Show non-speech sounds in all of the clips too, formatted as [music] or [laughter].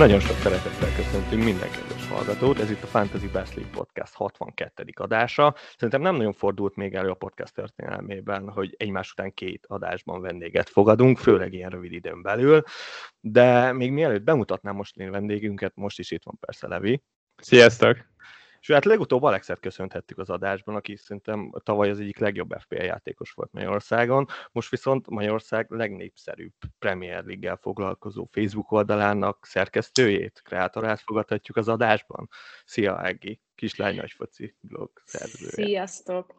Nagyon sok szeretettel köszöntünk minden kedves hallgatót. Ez itt a Fantasy Best Podcast 62. adása. Szerintem nem nagyon fordult még elő a podcast történelmében, hogy egymás után két adásban vendéget fogadunk, főleg ilyen rövid időn belül. De még mielőtt bemutatnám most vendégünket, most is itt van persze Levi. Sziasztok! És hát legutóbb Alexet köszönhettük az adásban, aki szerintem tavaly az egyik legjobb FPL játékos volt Magyarországon, most viszont Magyarország legnépszerűbb Premier League-gel foglalkozó Facebook oldalának szerkesztőjét, kreátorát fogadhatjuk az adásban. Szia, Ági, kislány nagyfoci blog szerzője. Sziasztok!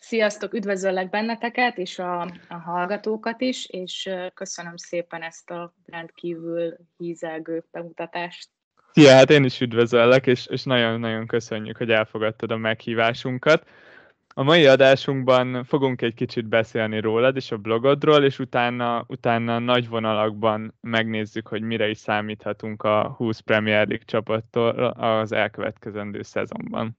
Sziasztok, üdvözöllek benneteket, és a, a hallgatókat is, és köszönöm szépen ezt a rendkívül hízelgő bemutatást. Szia, hát én is üdvözöllek, és, és nagyon-nagyon köszönjük, hogy elfogadtad a meghívásunkat. A mai adásunkban fogunk egy kicsit beszélni rólad és a blogodról, és utána, utána nagy vonalakban megnézzük, hogy mire is számíthatunk a 20 Premier League csapattól az elkövetkezendő szezonban.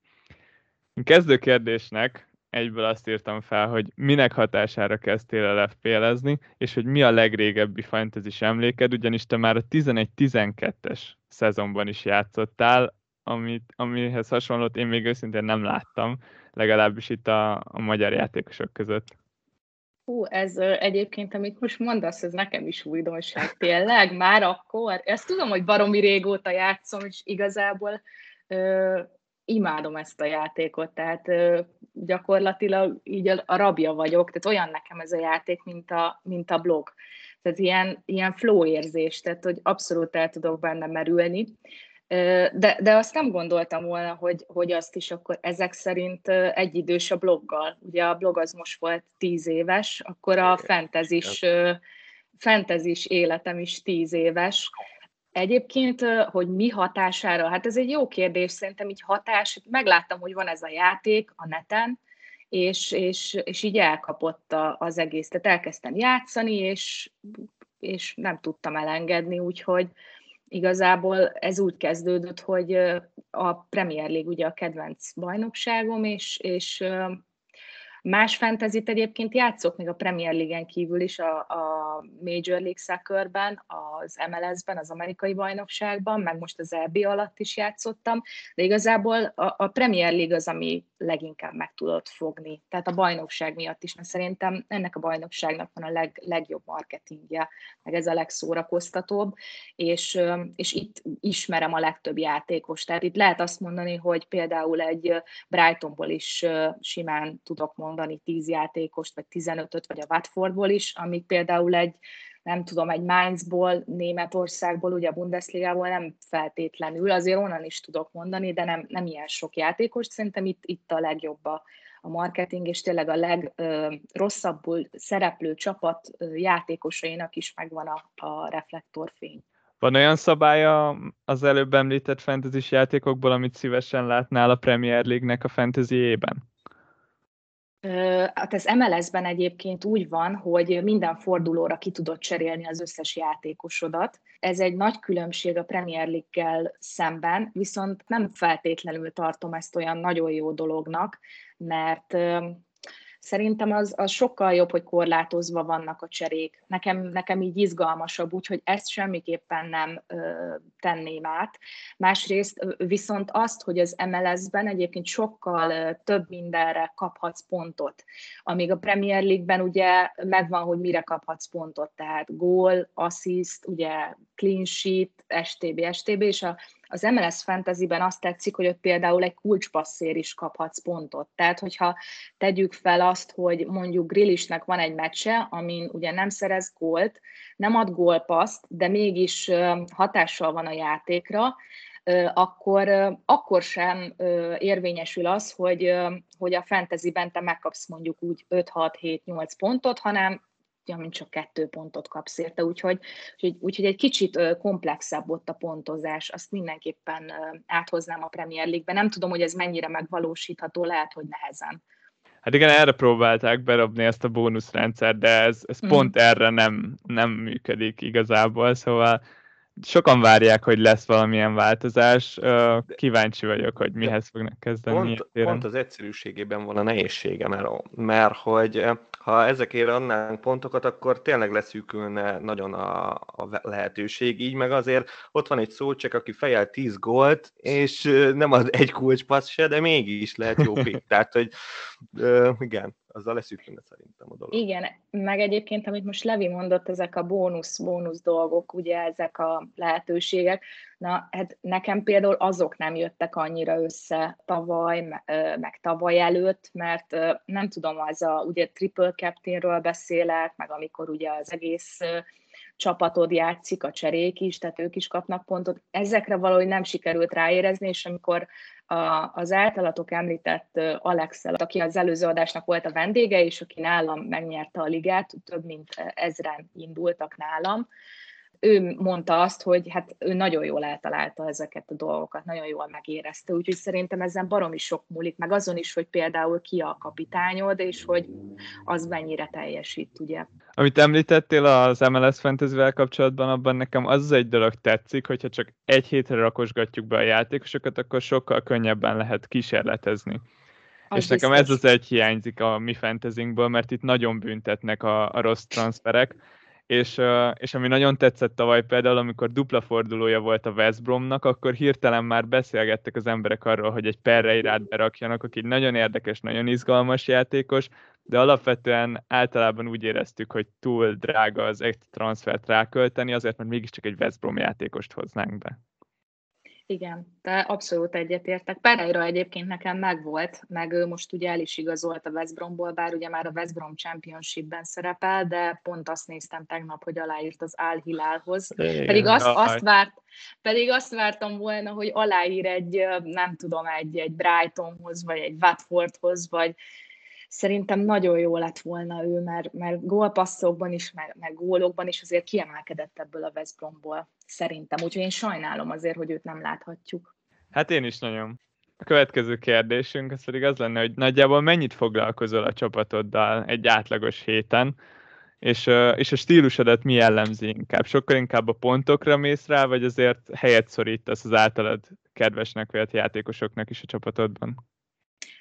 Kezdő kérdésnek egyből azt írtam fel, hogy minek hatására kezdtél el FPL-ezni, és hogy mi a legrégebbi fantasy emléked, ugyanis te már a 11-12-es szezonban is játszottál, amit, amihez hasonlót én még őszintén nem láttam, legalábbis itt a, a magyar játékosok között. Hú, ez egyébként, amit most mondasz, ez nekem is újdonság, tényleg, már akkor. Ezt tudom, hogy baromi régóta játszom, és igazából ö, imádom ezt a játékot, tehát ö, gyakorlatilag így a, a rabja vagyok, tehát olyan nekem ez a játék, mint a, mint a blog. Tehát ilyen, ilyen flow érzés, tehát hogy abszolút el tudok benne merülni. De, de azt nem gondoltam volna, hogy, hogy azt is akkor ezek szerint egyidős a bloggal. Ugye a blog az most volt tíz éves, akkor a fentezis, fentezis életem is tíz éves. Egyébként, hogy mi hatására, hát ez egy jó kérdés, szerintem így hatás, megláttam, hogy van ez a játék a neten, és, és, és így elkapott az egész. Tehát elkezdtem játszani, és, és nem tudtam elengedni, úgyhogy igazából ez úgy kezdődött, hogy a Premier League ugye a kedvenc bajnokságom, és, és Más fantasy egyébként játszok még a Premier League-en kívül is a, a Major League Soccer-ben, az MLS-ben, az amerikai bajnokságban, meg most az EB alatt is játszottam, de igazából a, a Premier League az, ami leginkább meg tudott fogni. Tehát a bajnokság miatt is, mert szerintem ennek a bajnokságnak van a leg, legjobb marketingje, meg ez a legszórakoztatóbb, és, és itt ismerem a legtöbb játékos. Tehát itt lehet azt mondani, hogy például egy Brightonból is simán tudok mondani 10 játékost, vagy 15-öt, vagy a Watfordból is, amíg például egy nem tudom, egy Mainzból, Németországból, ugye a Bundesligából nem feltétlenül, azért onnan is tudok mondani, de nem, nem ilyen sok játékos. Szerintem itt, itt a legjobb a, a marketing, és tényleg a legrosszabbul szereplő csapat játékosainak is megvan a, a reflektorfény. Van olyan szabálya az előbb említett fantasy játékokból, amit szívesen látnál a Premier League-nek a fantasy-ében? Hát ez MLS-ben egyébként úgy van, hogy minden fordulóra ki tudod cserélni az összes játékosodat. Ez egy nagy különbség a Premier League-kel szemben, viszont nem feltétlenül tartom ezt olyan nagyon jó dolognak, mert Szerintem az, az sokkal jobb, hogy korlátozva vannak a cserék. Nekem, nekem így izgalmasabb, úgyhogy ezt semmiképpen nem ö, tenném át. Másrészt viszont azt, hogy az MLS-ben egyébként sokkal ö, több mindenre kaphatsz pontot, amíg a Premier League-ben ugye megvan, hogy mire kaphatsz pontot, tehát gól, assist, ugye clean sheet, STB, STB, és a az MLS Fantasy-ben azt tetszik, hogy ott például egy kulcspasszér is kaphatsz pontot. Tehát, hogyha tegyük fel azt, hogy mondjuk Grillisnek van egy meccse, amin ugye nem szerez gólt, nem ad gólpaszt, de mégis hatással van a játékra, akkor, akkor sem érvényesül az, hogy, hogy a fantasyben te megkapsz mondjuk úgy 5-6-7-8 pontot, hanem ja, mint csak kettő pontot kapsz érte, úgyhogy, úgyhogy, úgyhogy egy kicsit komplexebb ott a pontozás, azt mindenképpen áthoznám a Premier League-be. Nem tudom, hogy ez mennyire megvalósítható, lehet, hogy nehezen. Hát igen, erre próbálták berobni ezt a bónuszrendszer, de ez, ez mm. pont erre nem, nem működik igazából, szóval sokan várják, hogy lesz valamilyen változás. Kíváncsi vagyok, hogy mihez fognak kezdeni. Pont, pont az egyszerűségében van a nehézsége, mert, mert hogy ha ezekért adnánk pontokat, akkor tényleg leszűkülne nagyon a, a lehetőség. Így meg azért ott van egy csak aki fejel 10 gólt, és nem az egy kulcspassz se, de mégis lehet jó [laughs] pick. Tehát, hogy igen, azzal leszűkülne szerintem a dolog. Igen, meg egyébként, amit most Levi mondott, ezek a bónusz, bónusz dolgok, ugye ezek a lehetőségek, na hát nekem például azok nem jöttek annyira össze tavaly, meg tavaly előtt, mert nem tudom, az a ugye triple captainről beszélek, meg amikor ugye az egész csapatod játszik, a cserék is, tehát ők is kapnak pontot. Ezekre valahogy nem sikerült ráérezni, és amikor a, az általatok említett alex aki az előző adásnak volt a vendége, és aki nálam megnyerte a ligát, több mint ezren indultak nálam, ő mondta azt, hogy hát ő nagyon jól eltalálta ezeket a dolgokat, nagyon jól megérezte, úgyhogy szerintem ezen baromi sok múlik, meg azon is, hogy például ki a kapitányod, és hogy az mennyire teljesít, ugye. Amit említettél az MLS fantasy kapcsolatban, abban nekem az az egy dolog tetszik, hogyha csak egy hétre rakosgatjuk be a játékosokat, akkor sokkal könnyebben lehet kísérletezni. Az és nekem ez az egy hiányzik a mi fantasynkből, mert itt nagyon büntetnek a, a rossz transferek, és, és ami nagyon tetszett tavaly például, amikor dupla fordulója volt a West Bromnak, akkor hirtelen már beszélgettek az emberek arról, hogy egy Perreirát berakjanak, aki nagyon érdekes, nagyon izgalmas játékos, de alapvetően általában úgy éreztük, hogy túl drága az egy transfert rákölteni, azért, mert mégiscsak egy West Brom játékost hoznánk be. Igen, de abszolút egyetértek. Pereira egyébként nekem megvolt, meg ő most ugye el is igazolt a West Bromból, bár ugye már a West Brom Championship-ben szerepel, de pont azt néztem tegnap, hogy aláírt az Al Hilalhoz. Pedig azt, azt, várt, pedig azt vártam volna, hogy aláír egy, nem tudom, egy, egy Brightonhoz, vagy egy Watfordhoz, vagy szerintem nagyon jó lett volna ő, mert, mert gólpasszokban is, meg, meg gólokban is azért kiemelkedett ebből a West Bromból, szerintem. Úgyhogy én sajnálom azért, hogy őt nem láthatjuk. Hát én is nagyon. A következő kérdésünk az pedig az lenne, hogy nagyjából mennyit foglalkozol a csapatoddal egy átlagos héten, és, és a stílusodat mi jellemzi inkább? Sokkal inkább a pontokra mész rá, vagy azért helyet szorítasz az általad kedvesnek vélt játékosoknak is a csapatodban?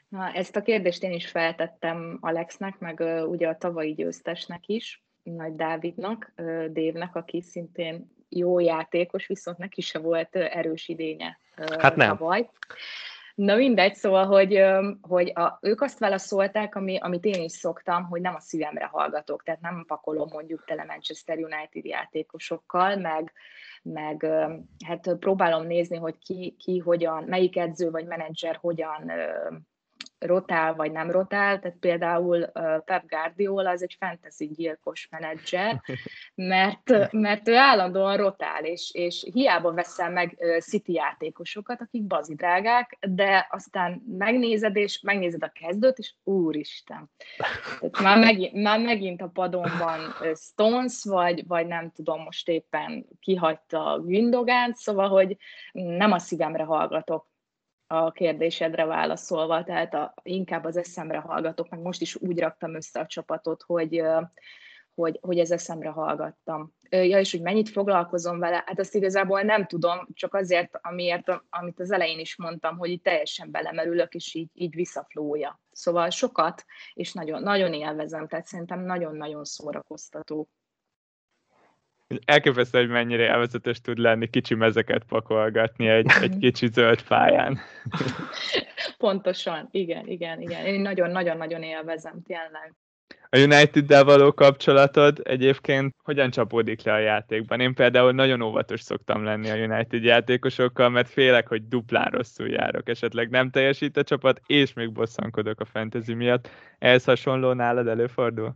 Na, ezt a kérdést én is feltettem Alexnek, meg uh, ugye a tavalyi győztesnek is, Nagy Dávidnak, uh, Dévnek, aki szintén jó játékos, viszont neki se volt erős idénye hát nem. tavaly. Na mindegy, szóval, hogy, hogy a, ők azt válaszolták, ami, amit én is szoktam, hogy nem a szívemre hallgatok, tehát nem pakolom mondjuk tele Manchester United játékosokkal, meg, meg hát próbálom nézni, hogy ki, ki hogyan, melyik edző vagy menedzser hogyan rotál vagy nem rotál, tehát például Pep Guardiola az egy fantasy gyilkos menedzser, [laughs] mert, mert ő állandóan rotál, és, és hiába veszel meg City játékosokat, akik bazidrágák, de aztán megnézed, és megnézed a kezdőt, és úristen. Tehát már, megint, már megint a padon van Stones, vagy, vagy nem tudom, most éppen kihagyta Gündogánt, szóval, hogy nem a szívemre hallgatok a kérdésedre válaszolva, tehát a, inkább az eszemre hallgatok, meg most is úgy raktam össze a csapatot, hogy, hogy, hogy ez eszemre hallgattam. Ja, és hogy mennyit foglalkozom vele, hát azt igazából nem tudom, csak azért, amiért, amit az elején is mondtam, hogy így teljesen belemerülök, és így, így visszaflója. Szóval sokat, és nagyon, nagyon élvezem, tehát szerintem nagyon-nagyon szórakoztató elképesztő, hogy mennyire élvezetes tud lenni kicsi mezeket pakolgatni egy, egy [laughs] kicsi zöld pályán. Pontosan, igen, igen, igen. Én nagyon-nagyon-nagyon élvezem, tényleg. A United-del való kapcsolatod egyébként hogyan csapódik le a játékban? Én például nagyon óvatos szoktam lenni a United játékosokkal, mert félek, hogy duplán rosszul járok. Esetleg nem teljesít a csapat, és még bosszankodok a fantasy miatt. Ehhez hasonló nálad előfordul?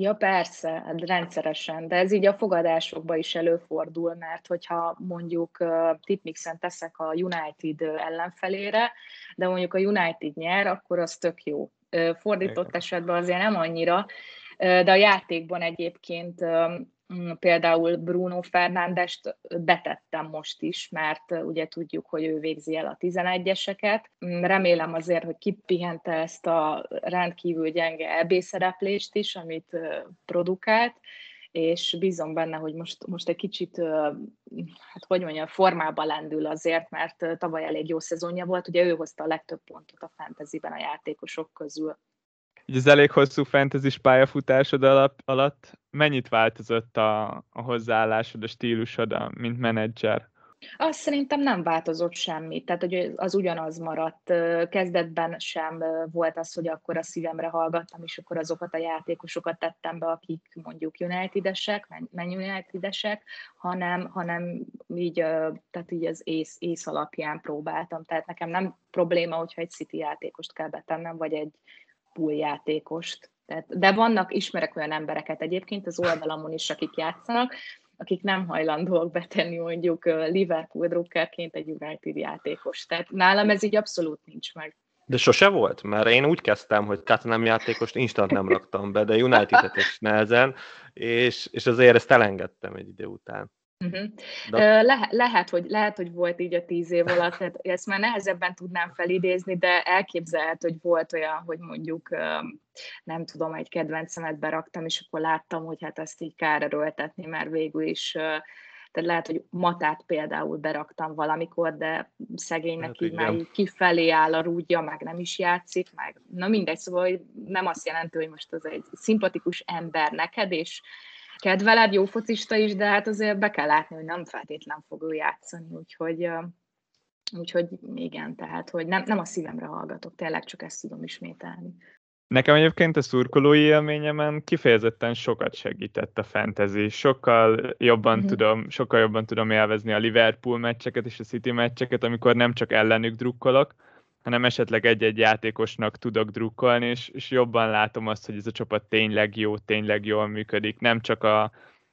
Ja, persze, hát rendszeresen, de ez így a fogadásokban is előfordul, mert hogyha mondjuk tipmixen teszek a United ellenfelére, de mondjuk a United nyer, akkor az tök jó. Fordított esetben azért nem annyira, de a játékban egyébként például Bruno Fernándest betettem most is, mert ugye tudjuk, hogy ő végzi el a 11-eseket. Mm, remélem azért, hogy kipihente ezt a rendkívül gyenge EB szereplést is, amit produkált, és bízom benne, hogy most, most egy kicsit, hát hogy mondjam, formába lendül azért, mert tavaly elég jó szezonja volt, ugye ő hozta a legtöbb pontot a fantasyben a játékosok közül. Ugye az elég hosszú fantasy pályafutásod alatt mennyit változott a, a hozzáállásod, a stílusod, mint menedzser? Azt szerintem nem változott semmi, tehát hogy az ugyanaz maradt. Kezdetben sem volt az, hogy akkor a szívemre hallgattam, és akkor azokat a játékosokat tettem be, akik mondjuk United-esek, Men United-esek, hanem, hanem így, tehát így az ész, ész alapján próbáltam. Tehát nekem nem probléma, hogyha egy City játékost kell betennem, vagy egy pool játékost. Tehát, de vannak, ismerek olyan embereket egyébként az oldalamon is, akik játszanak, akik nem hajlandóak betenni mondjuk Liverpool drukkerként egy United játékos. Tehát nálam ez így abszolút nincs meg. De sose volt, mert én úgy kezdtem, hogy nem játékost instant nem raktam be, de United-et is nehezen, és, és azért ezt elengedtem egy idő után. Uh-huh. De... Le- lehet, hogy, lehet, hogy volt így a tíz év alatt, tehát ezt már nehezebben tudnám felidézni, de elképzelhető, hogy volt olyan, hogy mondjuk nem tudom, egy kedvencemet beraktam, és akkor láttam, hogy hát ezt így kár erőltetni, mert végül is tehát lehet, hogy matát például beraktam valamikor, de szegénynek hát így igen. már így kifelé áll a rúdja, meg nem is játszik, meg na mindegy, szóval hogy nem azt jelenti, hogy most az egy szimpatikus ember neked, és kedveled, jó focista is, de hát azért be kell látni, hogy nem feltétlen fog ő játszani, úgyhogy, úgyhogy igen, tehát hogy nem, nem a szívemre hallgatok, tényleg csak ezt tudom ismételni. Nekem egyébként a szurkolói élményemen kifejezetten sokat segített a fantasy. Sokkal jobban, mm-hmm. tudom, sokkal jobban tudom élvezni a Liverpool meccseket és a City meccseket, amikor nem csak ellenük drukkolok, hanem esetleg egy-egy játékosnak tudok drukkolni, és, és jobban látom azt, hogy ez a csapat tényleg jó, tényleg jól működik, nem csak a,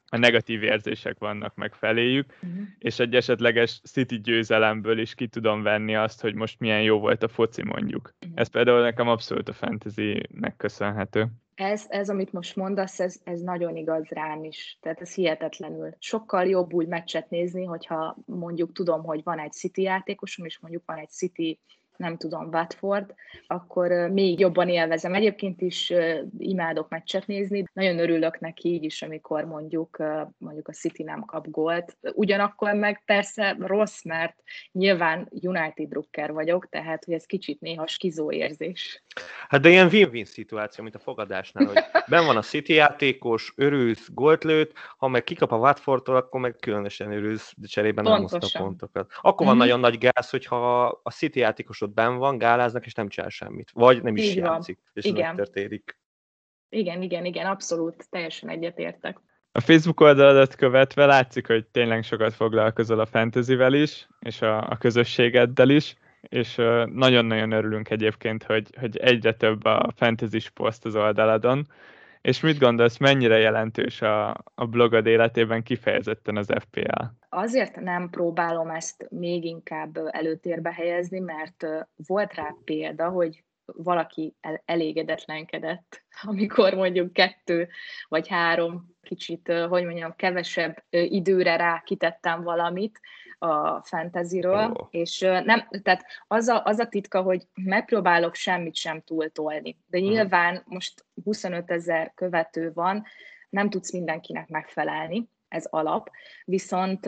a negatív érzések vannak meg feléjük, uh-huh. és egy esetleges City győzelemből is ki tudom venni azt, hogy most milyen jó volt a foci mondjuk. Uh-huh. Ez például nekem abszolút a fantasy-nek köszönhető. Ez, ez, amit most mondasz, ez, ez nagyon igaz rám is. Tehát ez hihetetlenül. Sokkal jobb úgy meccset nézni, hogyha mondjuk tudom, hogy van egy City játékosom, és mondjuk van egy City nem tudom, Watford, akkor még jobban élvezem. Egyébként is imádok meccset nézni, nagyon örülök neki így is, amikor mondjuk, mondjuk a City nem kap gólt. Ugyanakkor meg persze rossz, mert nyilván United drukker vagyok, tehát hogy ez kicsit néha skizó érzés. Hát de ilyen win-win szituáció, mint a fogadásnál, hogy ben van a City játékos, örülsz, gólt lőtt, ha meg kikap a Watfordtól, akkor meg különösen örülsz, de cserében nem hozta pontokat. Akkor van mm-hmm. nagyon nagy gáz, hogyha a City játékosod ben van, gáláznak, és nem csinál semmit. Vagy nem is Így játszik, van. és igen. történik. Igen, igen, igen, abszolút, teljesen egyetértek. A Facebook oldaladat követve látszik, hogy tényleg sokat foglalkozol a fantasyvel is, és a, a közösségeddel is és nagyon-nagyon örülünk egyébként, hogy, hogy egyre több a fantasy poszt az oldaladon, és mit gondolsz, mennyire jelentős a, a blogod életében kifejezetten az FPL? Azért nem próbálom ezt még inkább előtérbe helyezni, mert volt rá példa, hogy valaki el, elégedetlenkedett, [laughs] amikor mondjuk kettő vagy három kicsit, hogy mondjam, kevesebb időre rá kitettem valamit, a fantasyról, oh. és nem, tehát az a, az a titka, hogy megpróbálok semmit sem túltolni, de mhm. nyilván uh-huh. most 25 ezer követő van, nem tudsz mindenkinek megfelelni, ez alap, viszont,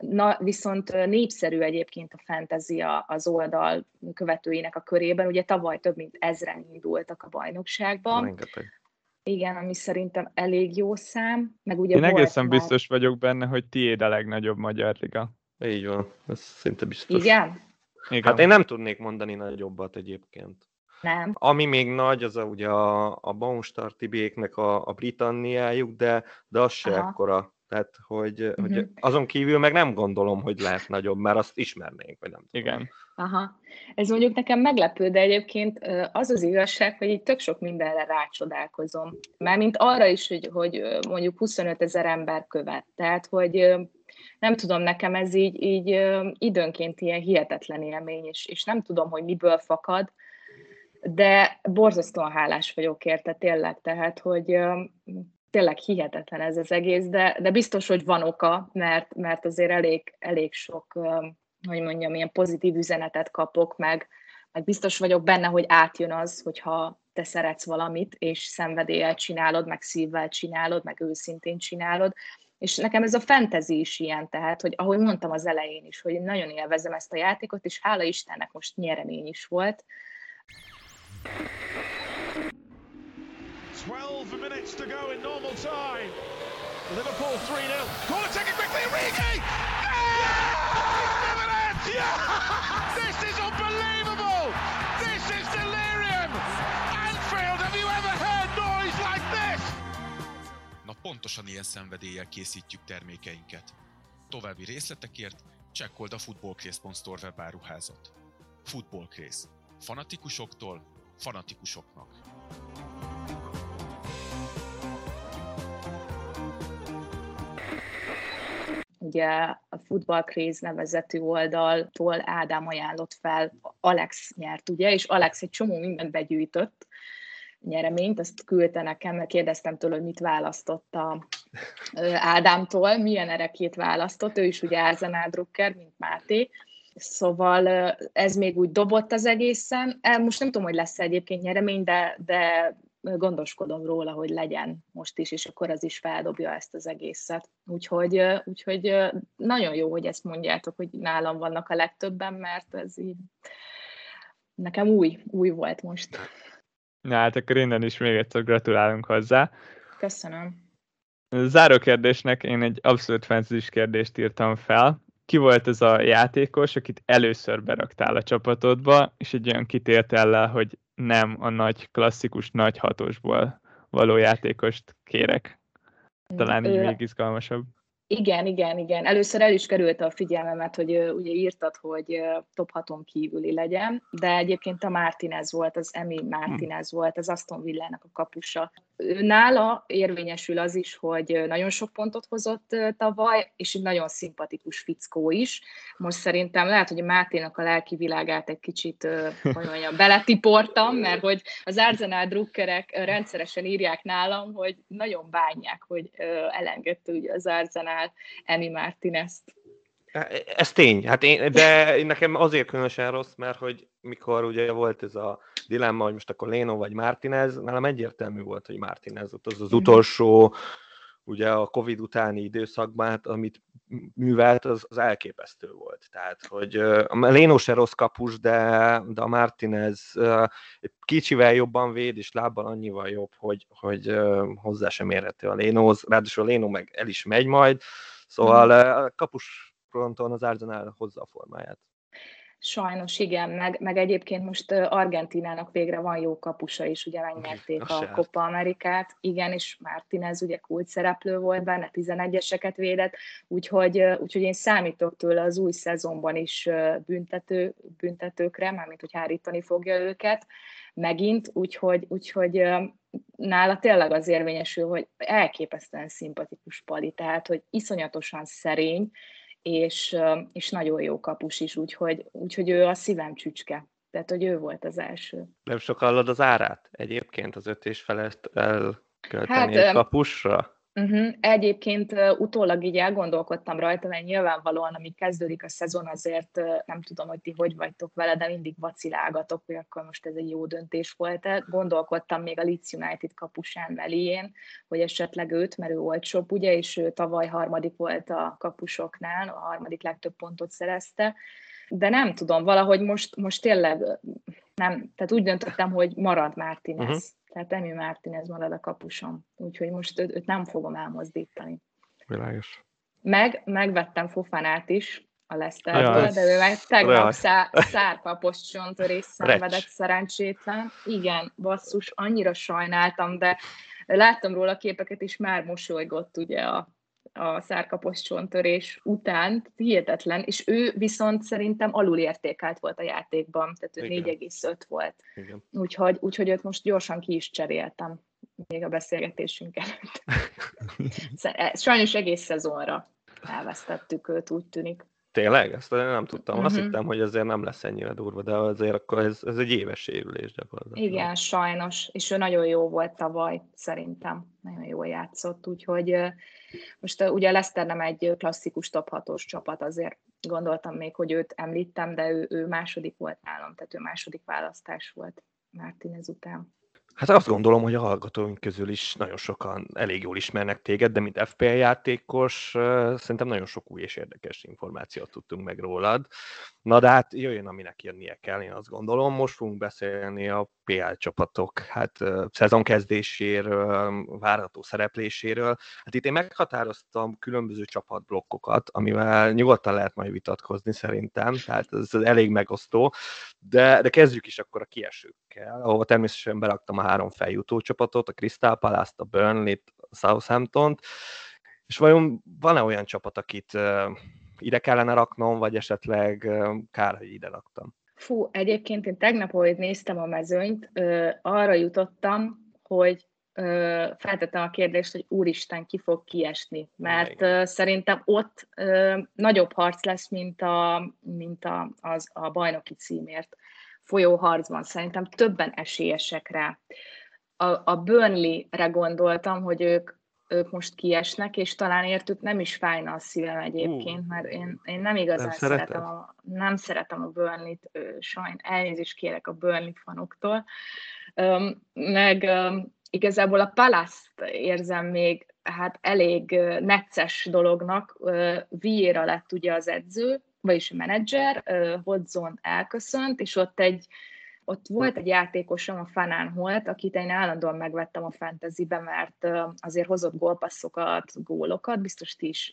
na, viszont népszerű egyébként a fantasy az oldal követőinek a körében, ugye tavaly több mint ezren indultak a bajnokságban. Rengeteg. Igen, ami szerintem elég jó szám. Meg ugye Én egészen már... biztos vagyok benne, hogy tiéd a legnagyobb magyar liga. Így van, ez szinte biztos. Igen? Igen. Hát én nem tudnék mondani nagyobbat egyébként. Nem. Ami még nagy, az a, ugye a, a Baunstar Tibiéknek a, a Britanniájuk, de, de az se Aha. ekkora. Tehát, hogy, uh-huh. hogy mhm. azon kívül meg nem gondolom, hogy lehet nagyobb, mert azt ismernénk, vagy nem tudom. Igen. Aha. Ez mondjuk nekem meglepő, de egyébként az az igazság, hogy itt tök sok mindenre rácsodálkozom. Mármint arra is, hogy, hogy mondjuk 25 ezer ember követ. Tehát, hogy nem tudom, nekem ez így, így időnként ilyen hihetetlen élmény, és, és nem tudom, hogy miből fakad, de borzasztóan hálás vagyok érte tényleg, tehát, hogy tényleg hihetetlen ez az egész, de, de biztos, hogy van oka, mert, mert azért elég, elég sok, hogy mondjam, ilyen pozitív üzenetet kapok, meg, meg biztos vagyok benne, hogy átjön az, hogyha te szeretsz valamit, és szenvedéllyel csinálod, meg szívvel csinálod, meg őszintén csinálod, és nekem ez a fantasy is ilyen, tehát, hogy ahogy mondtam az elején is, hogy nagyon élvezem ezt a játékot, és hála Istennek most nyeremény is volt. 12 minutes to go in normal time. Liverpool 3-0. Corner taken quickly, Origi! Yeah! [laughs] This is pontosan ilyen szenvedéllyel készítjük termékeinket. További részletekért csekkold a footballcraze.store webáruházat. Footballcraze. Fanatikusoktól fanatikusoknak. ugye a Football Craze nevezetű oldaltól Ádám ajánlott fel, Alex nyert, ugye, és Alex egy csomó mindent begyűjtött, nyereményt, azt küldte nekem, kérdeztem tőle, hogy mit választott a Ádámtól, milyen erekét választott, ő is ugye Drucker, mint Máté, Szóval ez még úgy dobott az egészen. Most nem tudom, hogy lesz egyébként nyeremény, de, de gondoskodom róla, hogy legyen most is, és akkor az is feldobja ezt az egészet. Úgyhogy, úgyhogy nagyon jó, hogy ezt mondjátok, hogy nálam vannak a legtöbben, mert ez így nekem új, új volt most. Na hát akkor innen is még egyszer gratulálunk hozzá. Köszönöm. Záró kérdésnek én egy abszolút fenzis kérdést írtam fel. Ki volt ez a játékos, akit először beraktál a csapatodba, és egy olyan kitéltellel, hogy nem a nagy klasszikus nagy hatosból való játékost kérek. Talán így még izgalmasabb. Igen, igen, igen. Először el is került a figyelmemet, hogy ugye írtad, hogy top 6 kívüli legyen, de egyébként a Martinez volt, az Emi Martinez hm. volt, az Aston Villának a kapusa. Nála érvényesül az is, hogy nagyon sok pontot hozott tavaly, és egy nagyon szimpatikus fickó is. Most szerintem lehet, hogy a Máténak a lelki világát egy kicsit, hogy mondjam, beletiportam, mert hogy az Arsenal drukkerek rendszeresen írják nálam, hogy nagyon bánják, hogy elengedte ugye az Arsenal Emi Martinez-t. Ez tény, hát én, de nekem azért különösen rossz, mert hogy mikor ugye volt ez a dilemma, hogy most akkor Léno vagy Martinez, nálam egyértelmű volt, hogy Martinez ott az az mhm. utolsó, ugye a Covid utáni időszakban, hát, amit művelt, az, az elképesztő volt. Tehát, hogy a Léno se rossz kapus, de, de a Martinez kicsivel jobban véd, és lábbal annyival jobb, hogy, hogy hozzá sem érhető a Lénóhoz. Ráadásul a Léno meg el is megy majd, szóval mhm. kapus fronton az Arsenal hozza a formáját. Sajnos igen, meg, meg egyébként most Argentinának végre van jó kapusa is, ugye megnyerték a, a Copa Amerikát, igen, és Martinez ugye kult szereplő volt benne, 11-eseket védett, úgyhogy, úgyhogy én számítok tőle az új szezonban is büntető, büntetőkre, mármint hogy hárítani fogja őket megint, úgyhogy, úgyhogy nála tényleg az érvényesül, hogy elképesztően szimpatikus pali, tehát hogy iszonyatosan szerény, és, és nagyon jó kapus is, úgyhogy, úgyhogy ő a szívem csücske. Tehát, hogy ő volt az első. Nem sok hallod az árát egyébként az öt és felest elkölteni hát, egy kapusra? Uh-huh. Egyébként uh, utólag így elgondolkodtam rajta, mert nyilvánvalóan, amíg kezdődik a szezon, azért uh, nem tudom, hogy ti hogy vagytok vele, de mindig vacilálgatok, hogy akkor most ez egy jó döntés volt -e. Gondolkodtam még a Leeds United kapusán Melién, hogy esetleg őt, mert ő olcsóbb, ugye, és ő tavaly harmadik volt a kapusoknál, a harmadik legtöbb pontot szerezte, de nem tudom, valahogy most, most tényleg nem, tehát úgy döntöttem, hogy marad Martinez. Uh-huh tehát Emi Martinez marad a kapusom, úgyhogy most őt, őt nem fogom elmozdítani. Világos. Meg, megvettem Fofanát is, a Leszterből, de ő meg tegnap szá, szárpapos csontörés szenvedett szerencsétlen. Igen, basszus, annyira sajnáltam, de láttam róla képeket, és már mosolygott ugye a, a szárkapos csontörés után, hihetetlen, és ő viszont szerintem alulértékelt volt a játékban, tehát ő 4,5 volt. Igen. Úgyhogy, úgyhogy őt most gyorsan ki is cseréltem, még a beszélgetésünk előtt. [laughs] Sajnos egész szezonra elvesztettük őt, úgy tűnik. Tényleg? Ezt nem tudtam. Uh-huh. Azt mhm. hittem, hogy azért nem lesz ennyire durva, de azért akkor ez, ez egy éves sérülés gyakorlatilag. Igen, sajnos. És ő nagyon jó volt tavaly, szerintem. Nagyon jól játszott, úgyhogy most ugye a Leszter nem egy klasszikus top 6 csapat, azért gondoltam még, hogy őt említem, de ő, ő második volt nálam, tehát ő második választás volt Martinez után. Hát azt gondolom, hogy a hallgatóink közül is nagyon sokan elég jól ismernek téged, de mint FPL játékos szerintem nagyon sok új és érdekes információt tudtunk meg rólad. Na de hát jöjjön, aminek jönnie kell, én azt gondolom. Most fogunk beszélni a PL csapatok hát szezon kezdéséről, várható szerepléséről. Hát itt én meghatároztam különböző csapatblokkokat, amivel nyugodtan lehet majd vitatkozni szerintem, tehát ez elég megosztó, de, de kezdjük is akkor a kiesőkkel, ahova természetesen beraktam a három feljutó csapatot, a Crystal Palace-t, a Burnley-t, a Southampton-t, és vajon van-e olyan csapat, akit ide kellene raknom, vagy esetleg kár, hogy ide raktam? Fú, egyébként én tegnap, ahogy néztem a mezőnyt, arra jutottam, hogy feltettem a kérdést, hogy úristen, ki fog kiesni, mert Igen. szerintem ott nagyobb harc lesz, mint a, mint a, az, a bajnoki címért folyó harcban. Szerintem többen esélyesek rá. A, a Burnley-re gondoltam, hogy ők ők most kiesnek, és talán értük nem is fájna a szívem egyébként, mert én, én nem igazán nem szeretem a, nem szeretem a Burnley-t, sajn, elnézést kérek a Burnley fanoktól, meg igazából a Palace-t érzem még hát elég necces dolognak, Vieira lett ugye az edző, vagyis a menedzser, Hodgson elköszönt, és ott egy ott volt egy játékosom, a Fanán Holt, akit én állandóan megvettem a fantasybe, mert azért hozott gólpasszokat, gólokat, biztos ti is,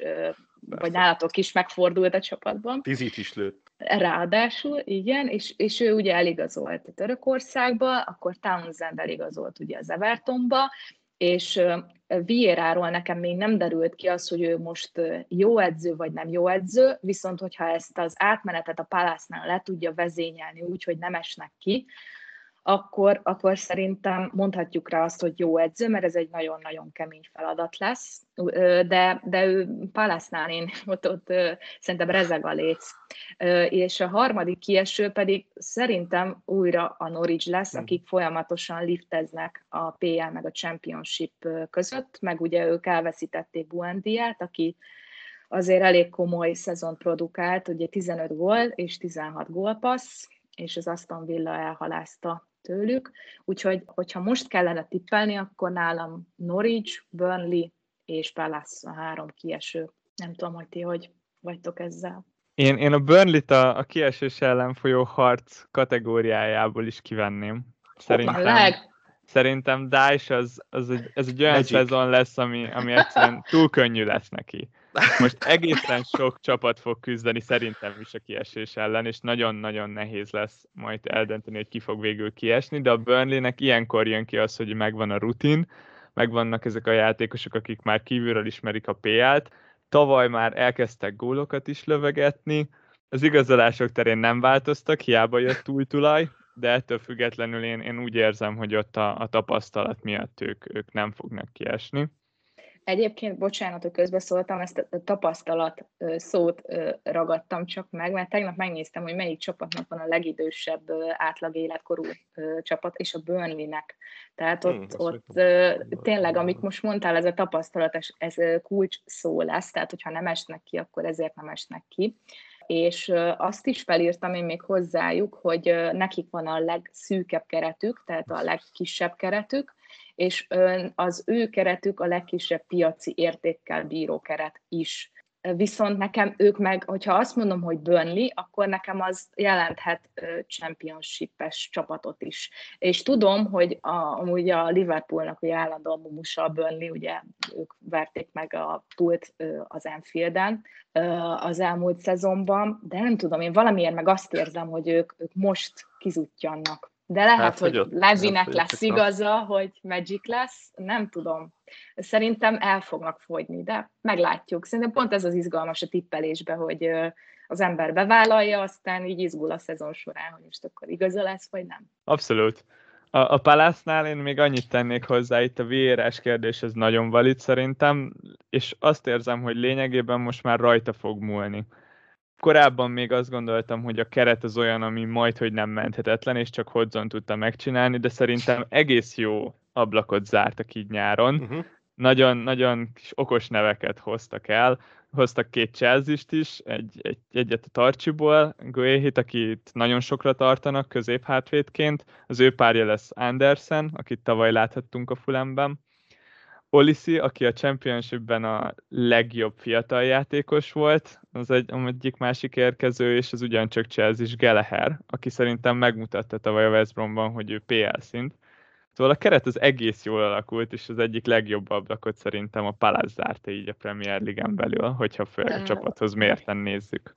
vagy nálatok is megfordult a csapatban. Tizit is lőtt. Ráadásul, igen, és, és ő ugye eligazolt a Törökországba, akkor Townsend eligazolt ugye az Evertonba, és Vieráról nekem még nem derült ki az, hogy ő most jó edző vagy nem jó edző, viszont hogyha ezt az átmenetet a Palásznál le tudja vezényelni úgy, hogy nem esnek ki, akkor, akkor szerintem mondhatjuk rá azt, hogy jó edző, mert ez egy nagyon-nagyon kemény feladat lesz, de, de ő Palasznál én [laughs] ott, ott szerintem rezeg a léc. És a harmadik kieső pedig szerintem újra a Norwich lesz, hm. akik folyamatosan lifteznek a PL meg a Championship között, meg ugye ők elveszítették Buendiát, aki azért elég komoly szezon produkált, ugye 15 gól és 16 gólpassz, és az Aston Villa elhalázta tőlük. Úgyhogy, hogyha most kellene tippelni, akkor nálam Norwich, Burnley és Palace a három kieső. Nem tudom, hogy ti hogy vagytok ezzel. Én, én a Burnley-t a, a kiesés ellen folyó harc kategóriájából is kivenném. Szerintem, leg. szerintem Daesh az, az egy, ez egy olyan Magic. szezon lesz, ami, ami egyszerűen túl könnyű lesz neki. Most [laughs] egészen sok csapat fog küzdeni szerintem is a kiesés ellen, és nagyon-nagyon nehéz lesz majd eldönteni, hogy ki fog végül kiesni, de a Burnley-nek ilyenkor jön ki az, hogy megvan a rutin, megvannak ezek a játékosok, akik már kívülről ismerik a PL-t, tavaly már elkezdtek gólokat is lövegetni, az igazolások terén nem változtak, hiába jött új tulaj, de ettől függetlenül én, én úgy érzem, hogy ott a, a tapasztalat miatt ők, ők nem fognak kiesni. Egyébként, bocsánat, hogy közbeszóltam, ezt a tapasztalat szót ragadtam csak meg, mert tegnap megnéztem, hogy melyik csapatnak van a legidősebb átlag életkorú csapat, és a Burnley-nek. Tehát ott, hmm, ott tényleg, amit most mondtál, ez a tapasztalat, ez, ez kulcs szó lesz, tehát hogyha nem esnek ki, akkor ezért nem esnek ki. És azt is felírtam én még hozzájuk, hogy nekik van a legszűkebb keretük, tehát a legkisebb keretük, és az ő keretük a legkisebb piaci értékkel bíró keret is. Viszont nekem ők meg, hogyha azt mondom, hogy Burnley, akkor nekem az jelenthet championship-es csapatot is. És tudom, hogy a, amúgy a Liverpoolnak ugye állandóan mumusa a Burnley, ugye ők verték meg a pult az Enfielden az elmúlt szezonban, de nem tudom, én valamiért meg azt érzem, hogy ők, ők most kizutjannak. De lehet, hát, hogy, hogy Levinek lesz igaza, hogy Magic lesz, nem tudom. Szerintem el fognak fogyni, de meglátjuk. Szerintem pont ez az izgalmas a tippelésbe, hogy az ember bevállalja, aztán így izgul a szezon során, hogy most akkor igaza lesz, vagy nem. Abszolút. A, a Palásznál én még annyit tennék hozzá, itt a vérás kérdés, ez nagyon valid szerintem, és azt érzem, hogy lényegében most már rajta fog múlni korábban még azt gondoltam, hogy a keret az olyan, ami majd, hogy nem menthetetlen, és csak Hodzon tudta megcsinálni, de szerintem egész jó ablakot zártak így nyáron. Uh-huh. Nagyon, nagyon kis okos neveket hoztak el. hoztak két cselzist is, egy, egy, egyet a Tarcsiból, Guéhit, akit nagyon sokra tartanak középhátvédként, az ő párja lesz Andersen, akit tavaly láthattunk a Fulemben, Olisi, aki a Championshipben a legjobb fiatal játékos volt, az egy, egyik másik érkező, és az ugyancsak Chelsea is Geleher, aki szerintem megmutatta tavaly a West Bromban, hogy ő PL szint. Szóval a keret az egész jól alakult, és az egyik legjobb ablakot szerintem a Palace zárta így a Premier League-en belül, hogyha föl a csapathoz mérten nézzük.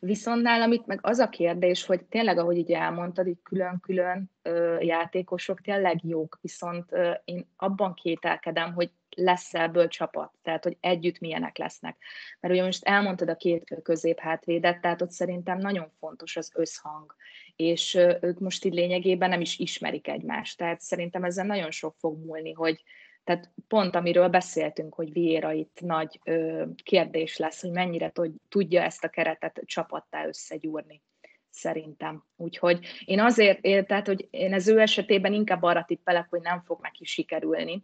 Viszont nálam itt meg az a kérdés, hogy tényleg, ahogy így elmondtad, így külön-külön ö, játékosok tényleg jók, viszont ö, én abban kételkedem, hogy lesz ebből csapat, tehát hogy együtt milyenek lesznek. Mert ugye most elmondtad a két középhátvédet, tehát ott szerintem nagyon fontos az összhang, és ők most így lényegében nem is ismerik egymást, tehát szerintem ezzel nagyon sok fog múlni, hogy, tehát pont amiről beszéltünk, hogy Viera itt nagy ö, kérdés lesz, hogy mennyire tudja ezt a keretet csapattá összegyúrni szerintem. Úgyhogy én azért, tehát hogy én az ő esetében inkább arra tippelek, hogy nem fog neki sikerülni,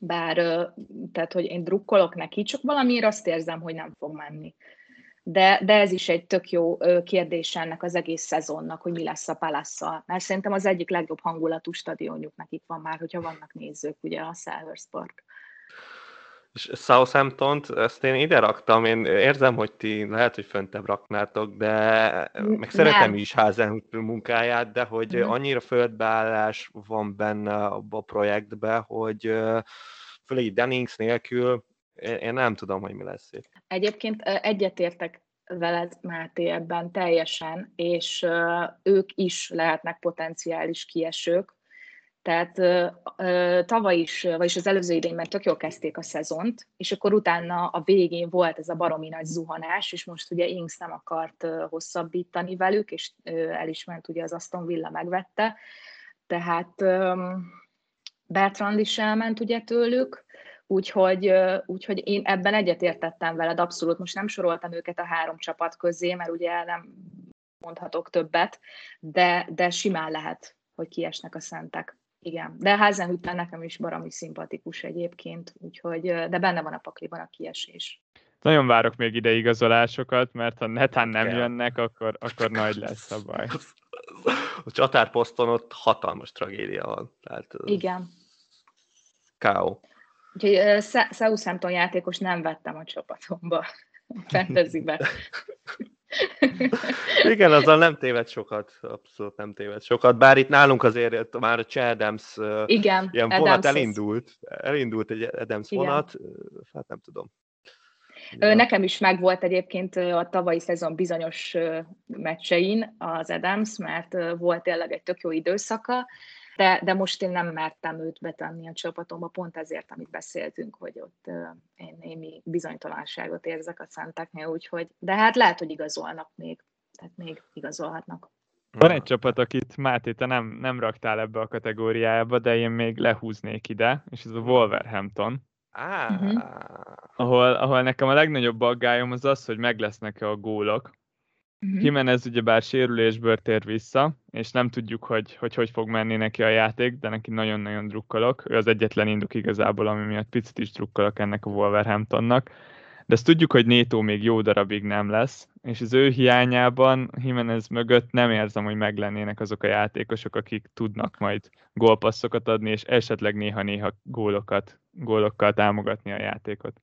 bár tehát, hogy én drukkolok neki, csak valamiért azt érzem, hogy nem fog menni de, de ez is egy tök jó kérdés ennek az egész szezonnak, hogy mi lesz a palace Mert szerintem az egyik legjobb hangulatú stadionjuk nekik van már, hogyha vannak nézők, ugye a Selhurst Park. És Southampton-t, ezt én ide raktam, én érzem, hogy ti lehet, hogy föntebb raknátok, de meg szeretem Nem. is házen munkáját, de hogy mm. annyira földbeállás van benne a projektbe, hogy főleg Dennings nélkül én nem tudom, hogy mi lesz itt. Egyébként egyetértek veled, Máté, ebben teljesen, és ők is lehetnek potenciális kiesők. Tehát tavaly is, vagyis az előző idényben tök jól kezdték a szezont, és akkor utána a végén volt ez a baromi nagy zuhanás, és most ugye Inks nem akart hosszabbítani velük, és el is ment, ugye az Aston Villa megvette, tehát Bertrand is elment ugye tőlük, Úgyhogy, úgyhogy én ebben egyetértettem veled abszolút. Most nem soroltam őket a három csapat közé, mert ugye nem mondhatok többet, de, de simán lehet, hogy kiesnek a szentek. Igen, de Házenhütten nekem is baromi szimpatikus egyébként, úgyhogy, de benne van a pakliban a kiesés. Nagyon várok még ide igazolásokat, mert ha netán nem Kell. jönnek, akkor, akkor nagy lesz a baj. A csatárposzton ott hatalmas tragédia van. Tehát Igen. K.O. Úgyhogy Southampton játékos nem vettem a csapatomba, [laughs] fantasybe. [laughs] Igen, azzal nem téved sokat, abszolút nem téved sokat, bár itt nálunk azért már a Adams Igen, ilyen Adams vonat elindult, elindult egy Adams Igen. vonat, hát nem tudom. Ja. Nekem is megvolt egyébként a tavalyi szezon bizonyos meccsein az Adams, mert volt tényleg egy tök jó időszaka, de, de most én nem mertem őt betenni a csapatomba, pont ezért, amit beszéltünk, hogy ott én némi bizonytalanságot érzek a szenteknél, úgyhogy, de hát lehet, hogy igazolnak még, tehát még igazolhatnak. Van egy csapat, akit Máté, te nem, nem raktál ebbe a kategóriába, de én még lehúznék ide, és ez a Wolverhampton. Ah. Uh-huh. Ahol, ahol nekem a legnagyobb aggályom az az, hogy meg lesznek-e a gólok, Uh-huh. Jimenez ugyebár sérülésből tér vissza, és nem tudjuk, hogy, hogy hogy fog menni neki a játék, de neki nagyon-nagyon drukkolok. Ő az egyetlen induk igazából, ami miatt picit is drukkolok ennek a Wolverhamptonnak. De ezt tudjuk, hogy Nétó még jó darabig nem lesz, és az ő hiányában Jimenez mögött nem érzem, hogy meglennének azok a játékosok, akik tudnak majd gólpasszokat adni, és esetleg néha-néha gólokat, gólokkal támogatni a játékot.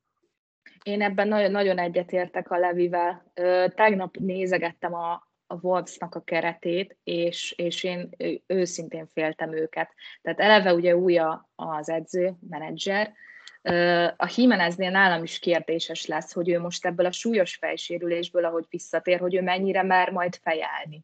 Én ebben nagyon, nagyon egyetértek a Levivel. Tegnap nézegettem a, a Wolvesnak a keretét, és, és én őszintén féltem őket. Tehát eleve ugye új az edző, menedzser, a Jimeneznél nálam is kérdéses lesz, hogy ő most ebből a súlyos fejsérülésből, ahogy visszatér, hogy ő mennyire mer majd fejelni.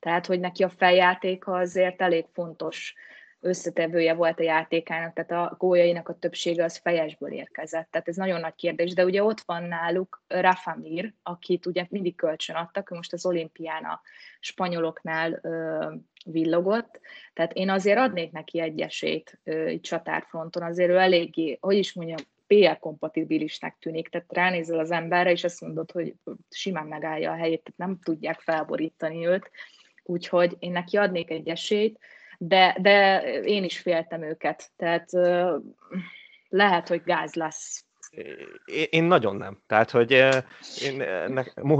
Tehát, hogy neki a feljátéka azért elég fontos összetevője volt a játékának, tehát a góljainak a többsége az fejesből érkezett. Tehát ez nagyon nagy kérdés, de ugye ott van náluk Rafamir, akit ugye mindig kölcsön adtak, most az olimpián a spanyoloknál ö, villogott, tehát én azért adnék neki egy esélyt ö, itt csatárfronton, azért ő eléggé, hogy is mondjam, PL kompatibilisnek tűnik, tehát ránézel az emberre, és azt mondod, hogy simán megállja a helyét, tehát nem tudják felborítani őt, úgyhogy én neki adnék egy esélyt, de, de én is féltem őket, tehát lehet, hogy gáz lesz Én nagyon nem. Tehát, hogy én,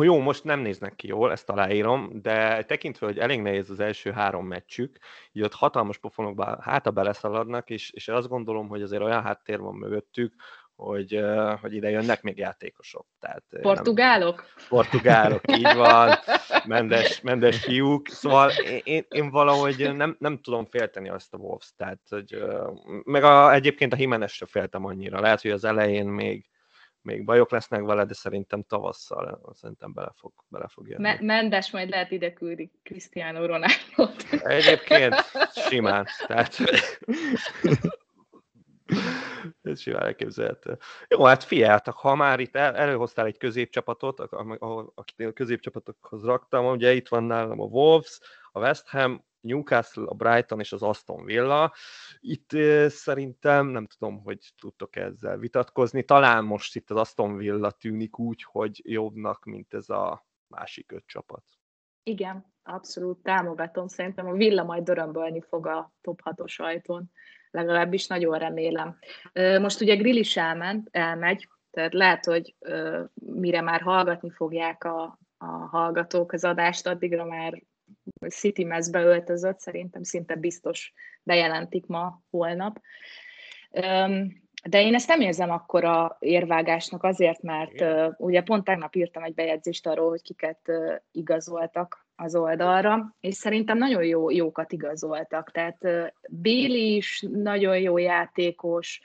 jó, most nem néznek ki jól, ezt aláírom, de tekintve, hogy elég nehéz az első három meccsük, így ott hatalmas pofonokba háta beleszaladnak, és, és azt gondolom, hogy azért olyan háttér van mögöttük, hogy, hogy ide jönnek még játékosok. Tehát, portugálok? Nem, portugálok, így van, [laughs] mendes, mendes fiúk. Szóval én, én valahogy nem, nem tudom félteni azt a Wolves. Tehát, hogy, meg a, egyébként a Jimenez féltem annyira. Lehet, hogy az elején még, még bajok lesznek vele, de szerintem tavasszal szerintem bele fog, bele fog jönni. Me- Mendes majd lehet ide küldi Cristiano ronaldo Egyébként simán. Tehát, [laughs] ez simán elképzelhető. Jó, hát figyeltek, ha már itt el, előhoztál egy középcsapatot, akit a középcsapatokhoz raktam, ugye itt van nálam a Wolves, a West Ham, Newcastle, a Brighton és az Aston Villa. Itt szerintem nem tudom, hogy tudtok ezzel vitatkozni. Talán most itt az Aston Villa tűnik úgy, hogy jobbnak, mint ez a másik öt csapat. Igen, abszolút támogatom. Szerintem a Villa majd dörömbölni fog a top 6-os ajtón legalábbis nagyon remélem. Most ugye Grill is elment, elmegy, tehát lehet, hogy mire már hallgatni fogják a, a hallgatók az adást, addigra már City mezbe öltözött, szerintem szinte biztos bejelentik ma, holnap. De én ezt nem érzem akkor a érvágásnak azért, mert ugye pont tegnap írtam egy bejegyzést arról, hogy kiket igazoltak az oldalra, és szerintem nagyon jó, jókat igazoltak. Tehát Béli is nagyon jó játékos,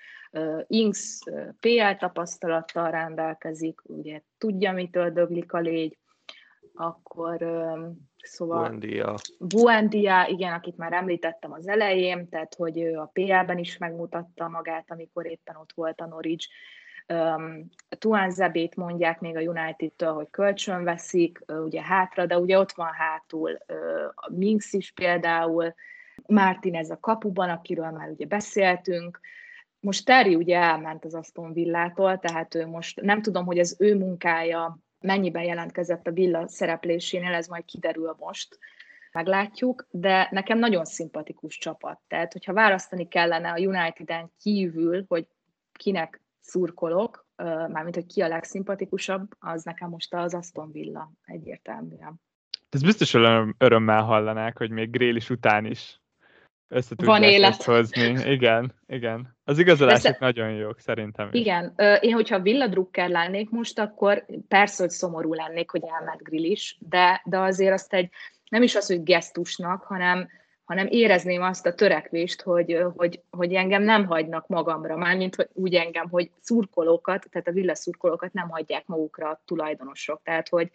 Inks PL tapasztalattal rendelkezik, ugye tudja, mitől döglik a légy, akkor Szóval Buendia. Buendia, igen, akit már említettem az elején, tehát hogy ő a PL-ben is megmutatta magát, amikor éppen ott volt a Norwich. Um, Tuan Zebét mondják még a United-től, hogy kölcsön veszik, ugye hátra, de ugye ott van hátul a Minx is például, Martin ez a kapuban, akiről már ugye beszéltünk, most Terry ugye elment az Aston Villától, tehát ő most nem tudom, hogy az ő munkája mennyiben jelentkezett a Villa szereplésénél, ez majd kiderül most, meglátjuk, de nekem nagyon szimpatikus csapat. Tehát, hogyha választani kellene a United-en kívül, hogy kinek szurkolok, mármint, hogy ki a legszimpatikusabb, az nekem most az Aston Villa egyértelműen. Ez biztos örömmel hallanák, hogy még Grél is után is össze Van élet. hozni. Igen, igen. Az igazolások Persze, nagyon jók, szerintem is. Igen. Én, hogyha villadrukker lennék most, akkor persze, hogy szomorú lennék, hogy elment Grill is, de, de azért azt egy, nem is az, hogy gesztusnak, hanem, hanem érezném azt a törekvést, hogy, hogy, hogy engem nem hagynak magamra, mármint hogy úgy engem, hogy szurkolókat, tehát a villa szurkolókat nem hagyják magukra a tulajdonosok. Tehát, hogy,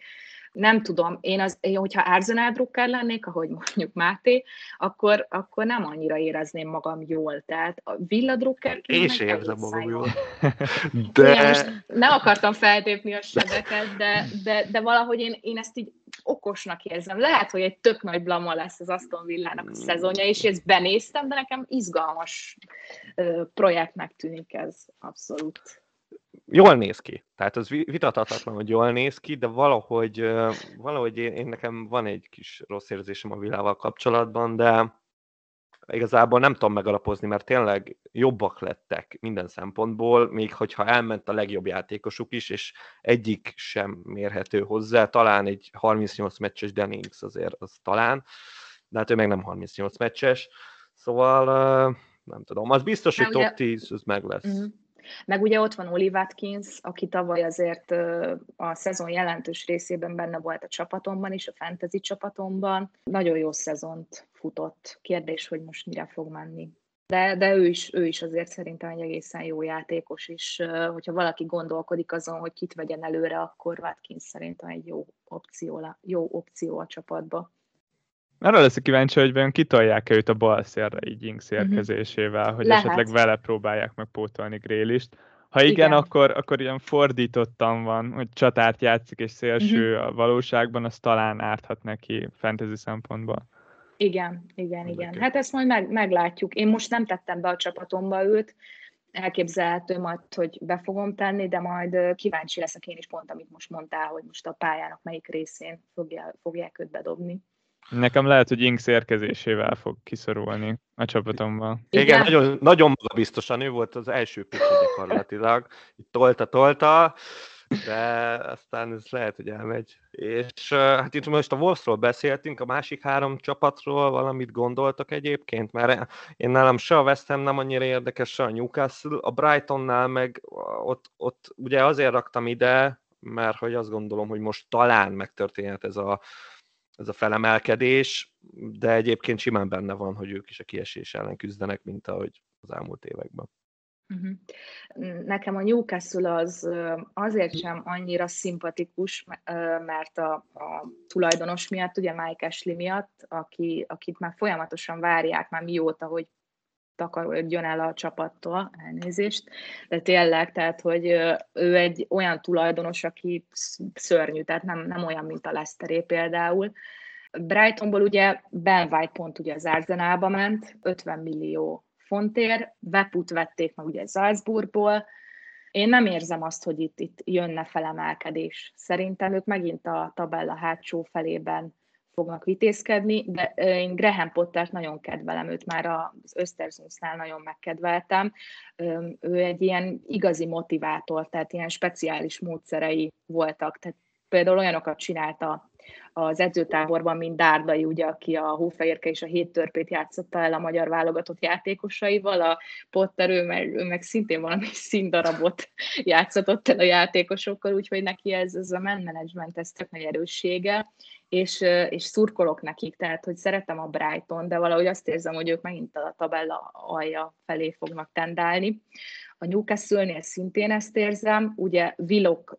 nem tudom, én, az, én hogyha Arsenal drukker lennék, ahogy mondjuk Máté, akkor, akkor nem annyira érezném magam jól. Tehát a Villa drukker... Én sem érzem magam jól. De... Most ne akartam feltépni a sebeket, de, de, de valahogy én, én ezt így okosnak érzem. Lehet, hogy egy tök nagy blama lesz az Aston Villának a szezonja, és ezt benéztem, de nekem izgalmas projektnek tűnik ez abszolút jól néz ki. Tehát az vitathatatlan, hogy jól néz ki, de valahogy, valahogy én, én nekem van egy kis rossz érzésem a vilával kapcsolatban, de igazából nem tudom megalapozni, mert tényleg jobbak lettek minden szempontból, még hogyha elment a legjobb játékosuk is, és egyik sem mérhető hozzá, talán egy 38 meccses Dennings azért, az talán, de hát ő meg nem 38 meccses, szóval nem tudom, az biztos, hogy top 10, az meg lesz. Uh-huh. Meg ugye ott van Oli Watkins, aki tavaly azért a szezon jelentős részében benne volt a csapatomban is, a fantasy csapatomban. Nagyon jó szezont futott. Kérdés, hogy most mire fog menni. De, de ő, is, ő is azért szerintem egy egészen jó játékos, és hogyha valaki gondolkodik azon, hogy kit vegyen előre, akkor Watkins szerintem egy jó opció, jó opció a csapatba. Arra leszek kíváncsi, hogy vajon kitolják-e őt a bal szélre így Inks mhm. érkezésével, hogy Lehet. esetleg vele próbálják meg pótolni Grélist. Ha igen, igen, akkor, akkor ilyen fordítottan van, hogy csatárt játszik és szélső uh-huh. a valóságban, az talán árthat neki fantasy szempontból. Igen, igen, igen. Hát ezt majd meg, meglátjuk. Én most nem tettem be a csapatomba őt, elképzelhető majd, hogy be fogom tenni, de majd kíváncsi leszek én is pont, amit most mondtál, hogy most a pályának melyik részén fogja, fogják őt bedobni. Nekem lehet, hogy Inks érkezésével fog kiszorulni a csapatomban. Igen, Igen nagyon, nagyon magabiztosan ő volt az első pitch gyakorlatilag. Itt tolta-tolta, de aztán ez lehet, hogy elmegy. És hát itt most a Wolvesról beszéltünk, a másik három csapatról valamit gondoltak egyébként, mert én nálam se a West Ham nem annyira érdekes, se a Newcastle, a Brightonnál meg ott, ott ugye azért raktam ide, mert hogy azt gondolom, hogy most talán megtörténhet ez a, ez a felemelkedés, de egyébként simán benne van, hogy ők is a kiesés ellen küzdenek, mint ahogy az elmúlt években. Uh-huh. Nekem a Newcastle az azért sem annyira szimpatikus, mert a, a tulajdonos miatt, ugye Mike Ashley miatt, aki, akit már folyamatosan várják már mióta, hogy takarodjon el a csapattól, elnézést, de tényleg, tehát, hogy ő egy olyan tulajdonos, aki szörnyű, tehát nem, nem olyan, mint a Leszteré például. Brightonból ugye Ben White pont ugye az Arsenalba ment, 50 millió fontért, Veput vették meg ugye Salzburgból, én nem érzem azt, hogy itt, itt jönne felemelkedés. Szerintem ők megint a tabella hátsó felében fognak vitézkedni, de én Graham Pottert nagyon kedvelem, őt már az Östersundnál nagyon megkedveltem. Ő egy ilyen igazi motivátor, tehát ilyen speciális módszerei voltak, tehát például olyanokat csinálta az edzőtáborban, mint Dárdai, ugye, aki a Hófehérke és a hét törpét játszotta el a magyar válogatott játékosaival, a Potter, ő meg, ő meg szintén valami [laughs] színdarabot játszott el a játékosokkal, úgyhogy neki ez, ez a man management, ez tök nagy erőssége, és, és szurkolok nekik, tehát hogy szeretem a Brighton, de valahogy azt érzem, hogy ők megint a tabella alja felé fognak tendálni. A Newcastle-nél szintén ezt érzem, ugye villog,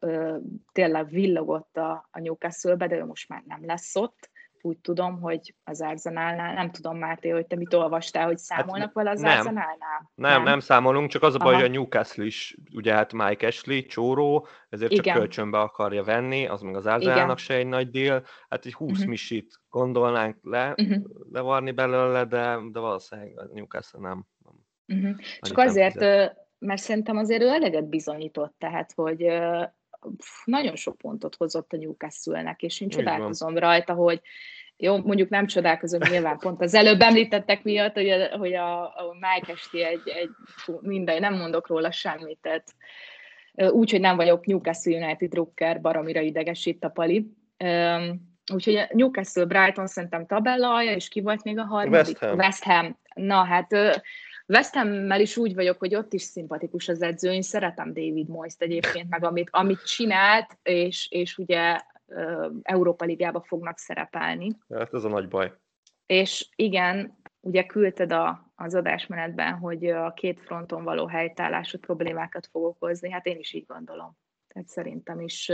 tényleg villogott a, a Newcastle-be, de ő most már nem lesz ott, úgy tudom, hogy az Arsenalnál, nem tudom Máté, hogy te mit olvastál, hogy számolnak hát, vele az nem. Arsenalnál? Nem, nem, nem számolunk, csak az a baj, Aha. hogy a Newcastle is, ugye hát Mike Ashley, csóró, ezért csak Igen. kölcsönbe akarja venni, az meg az Arsenalnak se egy nagy deal, hát egy 20 uh-huh. misit gondolnánk le, uh-huh. levarni belőle, de, de valószínűleg a Newcastle nem. nem uh-huh. Csak azért, fizet mert szerintem azért ő eleget bizonyított, tehát, hogy nagyon sok pontot hozott a Newcastle-nek, és én csodálkozom rajta, hogy jó, mondjuk nem csodálkozom nyilván pont az előbb említettek miatt, hogy a, hogy a, a Mike Esti egy, egy minden, nem mondok róla semmit, tehát úgy, hogy nem vagyok Newcastle United drukker, baromira idegesít a pali. Úgyhogy a Newcastle Brighton szerintem tabella alja, és ki volt még a harmadik? West Ham. West Ham. Na hát West Ham-mel is úgy vagyok, hogy ott is szimpatikus az edző, én szeretem David Moyes-t egyébként, meg amit, amit csinált, és, és ugye Európa Ligába fognak szerepelni. Hát ez a nagy baj. És igen, ugye küldted a, az adásmenetben, hogy a két fronton való helytállású problémákat fog okozni, hát én is így gondolom. Tehát szerintem is,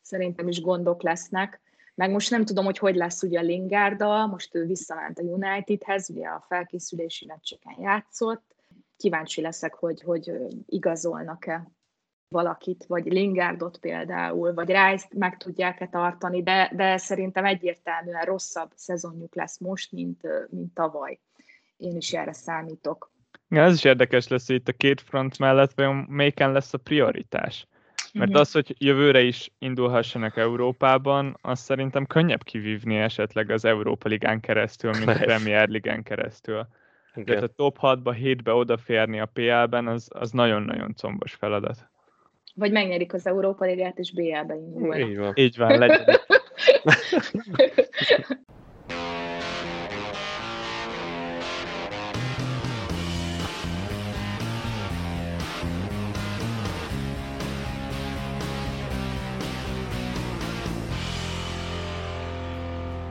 szerintem is gondok lesznek. Meg most nem tudom, hogy hogy lesz ugye a Lingárda, most ő visszament a Unitedhez, ugye a felkészülési meccseken játszott. Kíváncsi leszek, hogy, hogy igazolnak-e valakit, vagy Lingardot például, vagy rice meg tudják-e tartani, de, de szerintem egyértelműen rosszabb szezonjuk lesz most, mint, mint tavaly. Én is erre számítok. Ja, ez is érdekes lesz, hogy itt a két front mellett vajon melyiken lesz a prioritás. Mert uh-huh. az, hogy jövőre is indulhassanak Európában, azt szerintem könnyebb kivívni esetleg az Európa Ligán keresztül, mint a Premier Ligán keresztül. Tehát a top 6-ba, 7-be odaférni a PL-ben, az, az nagyon-nagyon combos feladat. Vagy megnyerik az Európa Ligát, és BL-be indulnak. Így van. Így van, legyen. [laughs]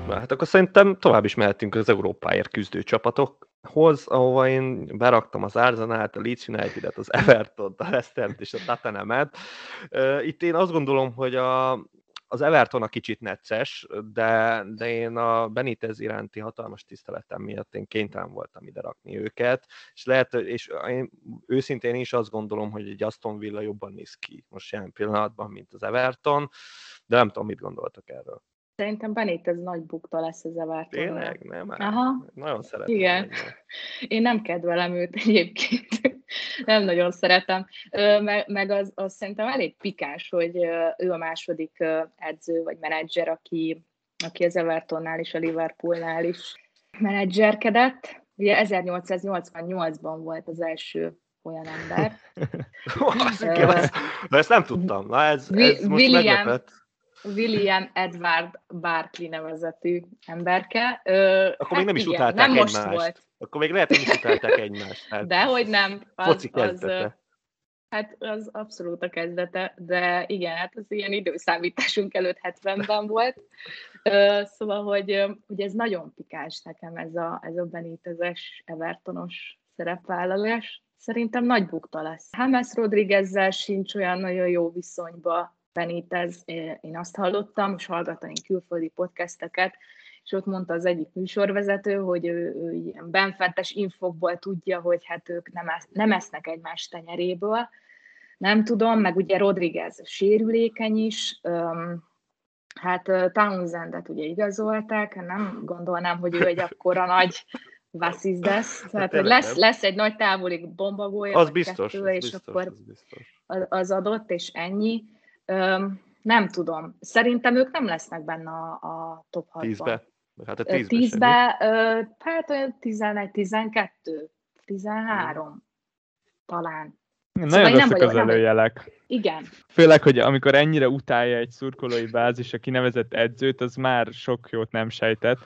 Na, hát akkor szerintem tovább is mehetünk az Európáért küzdő csapatokhoz, ahova én beraktam az Arsenal-t, a Leeds United-et, az everton a leicester és a Tottenham-et. Itt én azt gondolom, hogy a, az Everton a kicsit necces, de, de én a Benitez iránti hatalmas tiszteletem miatt én kénytelen voltam ide rakni őket, és lehet, és én őszintén is azt gondolom, hogy egy Aston Villa jobban néz ki most jelen pillanatban, mint az Everton, de nem tudom, mit gondoltak erről. Szerintem ez nagy bukta lesz az Everton. Tényleg? Nem, Aha. Nagyon szeretem. Igen. Meg. Én nem kedvelem őt egyébként. [laughs] nem nagyon szeretem. Meg, meg az, az szerintem elég pikás, hogy ő a második edző vagy menedzser, aki aki az Evertonnál és a Liverpoolnál is menedzserkedett. Ugye 1888-ban volt az első olyan ember. [laughs] De ezt nem tudtam. Na ez, ez most William, meglepett. William Edward Barkley nevezetű emberke. Ö, Akkor hát még nem is igen, utálták nem egymást. Most volt. Akkor még lehet, hogy is utálták egymást. Hát Dehogy nem. Az, foci kezdete. Az, Hát az abszolút a kezdete, de igen, hát az ilyen időszámításunk előtt 70-ben volt. Szóval, hogy, hogy ez nagyon pikás nekem ez a, ez a Benitezes, Evertonos szerepvállalás. Szerintem nagy bukta lesz. James Rodriguezzel sincs olyan nagyon jó viszonyba Benitez. Én azt hallottam, és hallgatom külföldi podcasteket, és ott mondta az egyik műsorvezető, hogy ő, ő ilyen benfentes infokból tudja, hogy hát ők nem, esz, nem esznek egymás tenyeréből. Nem tudom, meg ugye Rodriguez sérülékeny is, hát Townsendet ugye igazolták, nem gondolnám, hogy ő egy akkora [laughs] nagy vasszizdes, hát tehát hogy lesz, lesz egy nagy távoli bombagója, az biztos, kettő, az és biztos, akkor az, biztos. az adott, és ennyi. Nem tudom. Szerintem ők nem lesznek benne a, a top 6-ban. Tízbe? Hát a tízbe, tízbe ö, hát olyan 11, 12, 13 talán. Nagyon szóval rosszak az előjelek. Igen. Főleg, hogy amikor ennyire utálja egy szurkolói bázis a kinevezett edzőt, az már sok jót nem sejtett.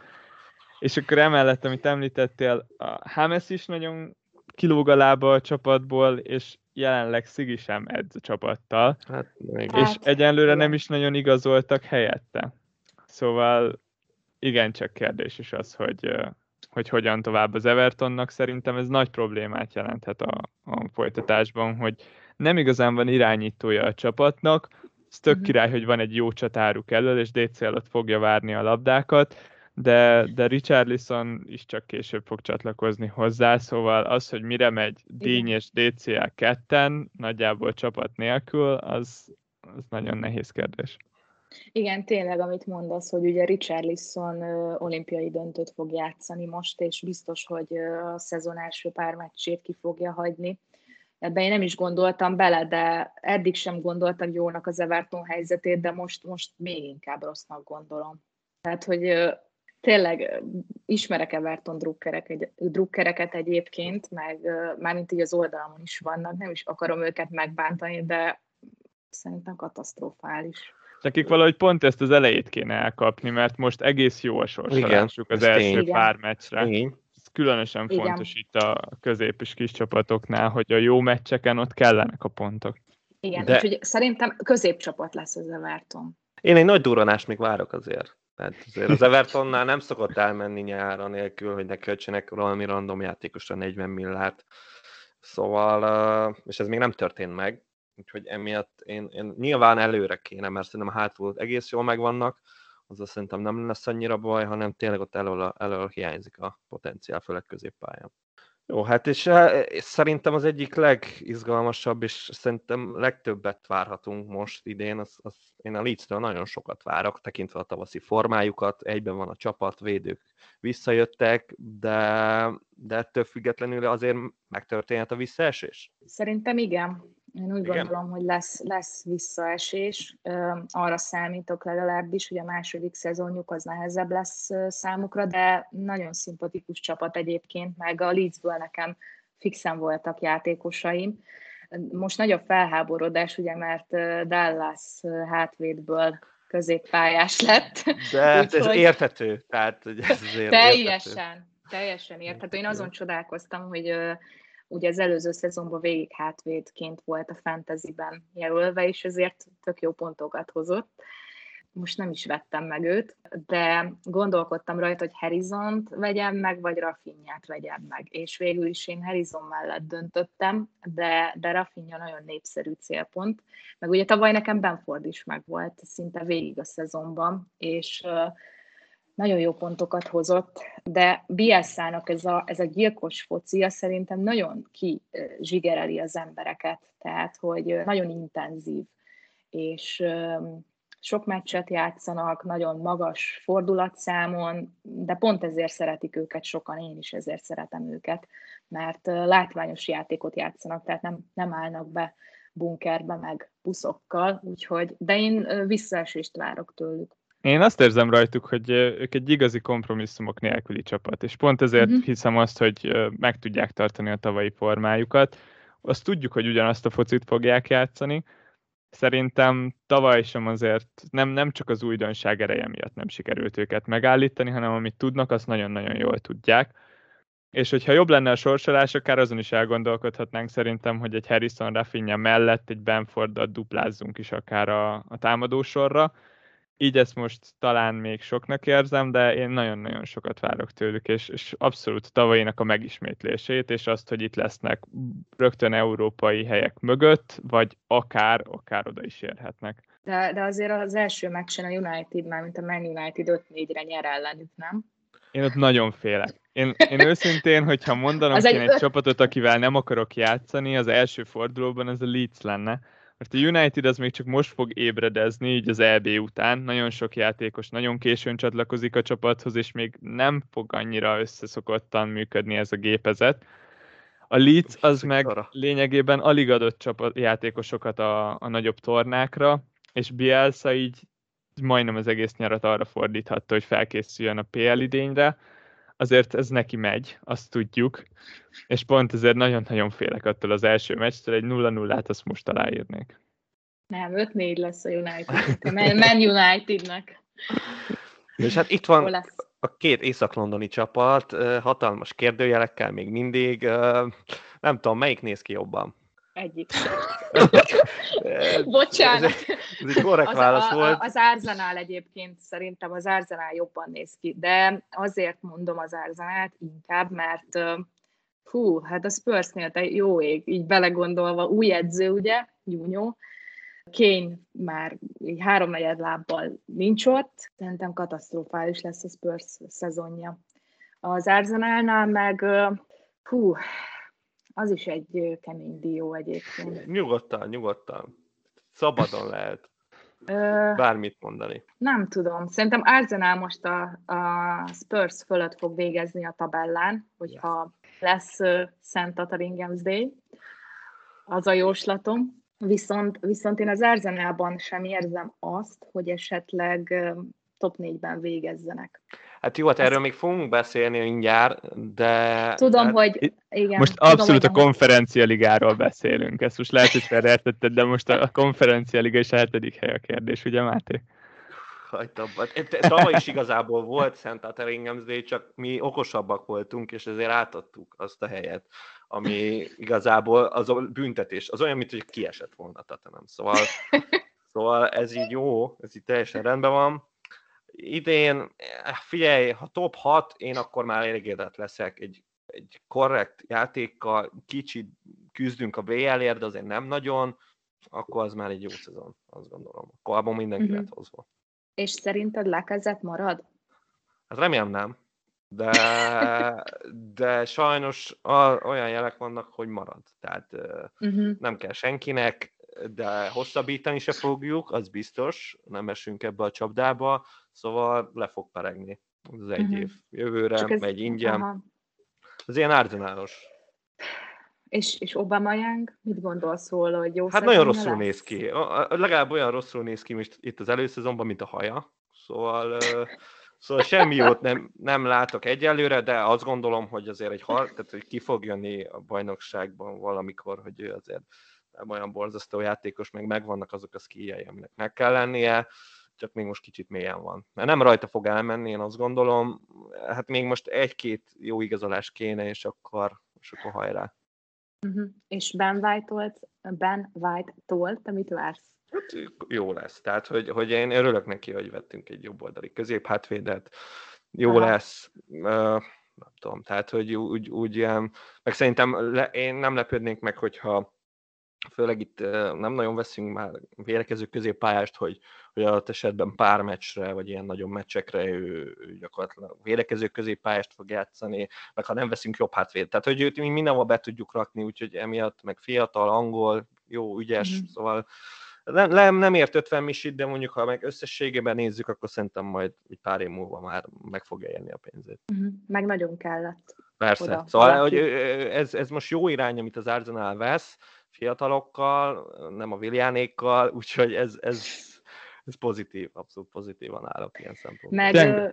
És akkor emellett, amit említettél, a Hames is nagyon kilóg a lába a csapatból, és jelenleg Szigi sem edz a csapattal. Hát, még. És hát, egyenlőre nem is nagyon igazoltak helyette. Szóval igen, csak kérdés is az, hogy, hogy hogyan tovább az Evertonnak. Szerintem ez nagy problémát jelenthet a, a folytatásban, hogy nem igazán van irányítója a csapatnak, ez tök uh-huh. király, hogy van egy jó csatáruk elől, és DCL ott fogja várni a labdákat, de, de Richarlison is csak később fog csatlakozni hozzá, szóval az, hogy mire megy Díny és DCL ketten, nagyjából csapat nélkül, az, az nagyon nehéz kérdés. Igen, tényleg, amit mondasz, hogy ugye Richarlison olimpiai döntőt fog játszani most, és biztos, hogy a szezon első pár meccsét ki fogja hagyni. Ebben én nem is gondoltam bele, de eddig sem gondoltam jónak az Everton helyzetét, de most, most még inkább rossznak gondolom. Tehát, hogy tényleg ismerek Everton drukkerek, egy, drukkereket egyébként, meg mármint így az oldalamon is vannak, nem is akarom őket megbántani, de szerintem katasztrofális. Nekik valahogy pont ezt az elejét kéne elkapni, mert most egész jó a sorsolásuk az első tény. pár meccsre. Igen. Ez különösen Igen. fontos itt a közép és kis csapatoknál, hogy a jó meccseken ott kellenek a pontok. Igen, De... úgyhogy szerintem középcsapat lesz az Everton. Én egy nagy duranást még várok azért. Tehát azért az Evertonnál nem szokott elmenni nyára nélkül, hogy ne költsenek valami random játékosra 40 milliárd. Szóval, és ez még nem történt meg, úgyhogy emiatt én, én nyilván előre kéne, mert szerintem hátul egész jól megvannak, azzal szerintem nem lesz annyira baj, hanem tényleg ott elől, elől hiányzik a potenciál, főleg középpályán. Jó, hát és, eh, szerintem az egyik legizgalmasabb, és szerintem legtöbbet várhatunk most idén, az, az én a Leeds-től nagyon sokat várok, tekintve a tavaszi formájukat, egyben van a csapat, védők visszajöttek, de, de ettől függetlenül azért megtörténhet a visszaesés? Szerintem igen. Én úgy Igen. gondolom, hogy lesz, lesz visszaesés. Arra számítok legalábbis, hogy a második szezonjuk az nehezebb lesz számukra, de nagyon szimpatikus csapat egyébként, meg a Leedsből nekem fixen voltak játékosaim. Most nagyobb felháborodás, ugye, mert Dallas hátvédből középpályás lett. De hát ez érthető. Tehát, hogy ez teljesen, érthető. teljesen érthető. Én azon csodálkoztam, hogy ugye az előző szezonban végig hátvédként volt a fantasyben jelölve, és ezért tök jó pontokat hozott. Most nem is vettem meg őt, de gondolkodtam rajta, hogy Harrison-t vegyem meg, vagy Rafinhát vegyem meg. És végül is én Harrison mellett döntöttem, de, de Rafinha nagyon népszerű célpont. Meg ugye tavaly nekem Benford is megvolt szinte végig a szezonban, és nagyon jó pontokat hozott, de Bielszának ez a, ez a gyilkos focia szerintem nagyon kizsigereli az embereket, tehát hogy nagyon intenzív, és sok meccset játszanak, nagyon magas fordulatszámon, de pont ezért szeretik őket sokan, én is ezért szeretem őket, mert látványos játékot játszanak, tehát nem, nem állnak be bunkerbe meg buszokkal, úgyhogy, de én visszaesést várok tőlük. Én azt érzem rajtuk, hogy ők egy igazi kompromisszumok nélküli csapat, és pont ezért uh-huh. hiszem azt, hogy meg tudják tartani a tavalyi formájukat. Azt tudjuk, hogy ugyanazt a focit fogják játszani. Szerintem tavaly sem azért nem, nem csak az újdonság ereje miatt nem sikerült őket megállítani, hanem amit tudnak, azt nagyon-nagyon jól tudják. És hogyha jobb lenne a sorsolás, akár azon is elgondolkodhatnánk szerintem, hogy egy Harrison Rafinha mellett egy Benfordat duplázzunk is akár a, a támadósorra, így ezt most talán még soknak érzem, de én nagyon-nagyon sokat várok tőlük, és, és abszolút tavalyinak a megismétlését, és azt, hogy itt lesznek rögtön európai helyek mögött, vagy akár, akár oda is érhetnek. De, de azért az első meccsen a United, már mint a Man United 5-4-re nyer ellenük, nem? Én ott nagyon félek. Én, én őszintén, hogyha mondanom az kéne egy, egy csapatot, akivel nem akarok játszani, az első fordulóban ez a Leeds lenne, mert a United az még csak most fog ébredezni, így az EB után. Nagyon sok játékos nagyon későn csatlakozik a csapathoz, és még nem fog annyira összeszokottan működni ez a gépezet. A Leeds az meg lényegében alig adott csapat, játékosokat a, a nagyobb tornákra, és Bielsa így majdnem az egész nyarat arra fordíthatta, hogy felkészüljön a PL idényre, azért ez neki megy, azt tudjuk, és pont ezért nagyon-nagyon félek attól az első meccstől, egy 0-0-át azt most aláírnék. Nem, 5-4 lesz a United. Man Unitednek. És hát itt van a két észak-londoni csapat, hatalmas kérdőjelekkel még mindig. Nem tudom, melyik néz ki jobban? Egyik. [laughs] Bocsánat. Ez, ez egy korrekt az, válasz a, volt. Az Arzenál egyébként szerintem az Arzenál jobban néz ki, de azért mondom az Arzenát inkább, mert hú, hát a Spursnél te jó ég, így belegondolva, új edző, ugye, Júnyó, Kane már így háromnegyed lábbal nincs ott, szerintem katasztrofális lesz a Spurs szezonja. Az Arzenálnál meg, hú, az is egy kemény dió egyébként. Nyugodtan, nyugodtan. Szabadon lehet. Bármit mondani. Nem tudom. Szerintem Arsenal most a, a Spurs fölött fog végezni a tabellán, hogyha lesz uh, Szent Tataringens Day. Az a jóslatom. Viszont, viszont én az Arsenalban sem érzem azt, hogy esetleg uh, top 4-ben végezzenek. Hát jó, hát erről még fogunk beszélni mindjárt, de... Tudom, de... hogy... Igen, most tudom, abszolút hogy a konferencia ligáról beszélünk. Ezt most lehet, hogy felértetted, de most a konferencia liga is a hetedik hely a kérdés, ugye Máté? Tavaly is igazából volt Szent Ateringhamsday, csak mi okosabbak voltunk, és ezért átadtuk azt a helyet, ami igazából az a büntetés, az olyan, mint hogy kiesett volna Tatanem. Szóval, [laughs] szóval ez így jó, ez így teljesen rendben van idén, eh, figyelj, ha top 6, én akkor már elégedett leszek egy, egy korrekt játékkal, kicsit küzdünk a BL-ért, de azért nem nagyon, akkor az már egy jó szezon, azt gondolom. Akkor abban mindenki uh-huh. lett hozva. És szerinted lekezett marad? Hát remélem nem, de, [laughs] de sajnos a, olyan jelek vannak, hogy marad. Tehát uh-huh. nem kell senkinek, de hosszabbítani se fogjuk, az biztos, nem esünk ebbe a csapdába, szóval le fog peregni az egy uh-huh. év. Jövőre ez, megy ingyen. Aha. Ez ilyen árdenáros. És, és Obama Young, mit gondolsz róla, hogy jó Hát nagyon rosszul lesz? néz ki. Legalább olyan rosszul néz ki most itt az előszezonban, mint a haja. Szóval, szóval semmi jót nem, nem látok egyelőre, de azt gondolom, hogy azért egy har, tehát hogy ki fog jönni a bajnokságban valamikor, hogy ő azért nem olyan borzasztó játékos, meg megvannak azok a skijei, aminek meg kell lennie, csak még most kicsit mélyen van. Mert nem rajta fog elmenni, én azt gondolom, hát még most egy-két jó igazolás kéne, és akkor, és akkor hajrá. Uh-huh. És Ben White-tolt, Ben White-tolt, te mit vársz? Hát, jó lesz. Tehát, hogy, hogy én örülök neki, hogy vettünk egy jobb oldali középhátvédet. Jó Aha. lesz. Uh, nem tudom, tehát, hogy úgy, úgy ilyen, meg szerintem le, én nem lepődnék meg, hogyha főleg itt nem nagyon veszünk már vérekező középpályást, hogy, hogy adott esetben pár meccsre, vagy ilyen nagyobb meccsekre ő, ő gyakorlatilag vérekező középpályást fog játszani, meg ha nem veszünk jobb hátvéd. Tehát, hogy őt mi mindenhol be tudjuk rakni, úgyhogy emiatt meg fiatal, angol, jó, ügyes, mm-hmm. szóval nem, nem, nem ért 50 misit, de mondjuk, ha meg összességében nézzük, akkor szerintem majd egy pár év múlva már meg fogja élni a pénzét. Uh-huh. Meg nagyon kellett. Persze. Oda, szóval, hogy ez, ez most jó irány, amit az Arsenal vesz, fiatalokkal, nem a Viljánékkal, [laughs] úgyhogy ez, ez, ez pozitív, abszolút pozitívan állok ilyen szempontból. Meg, ö,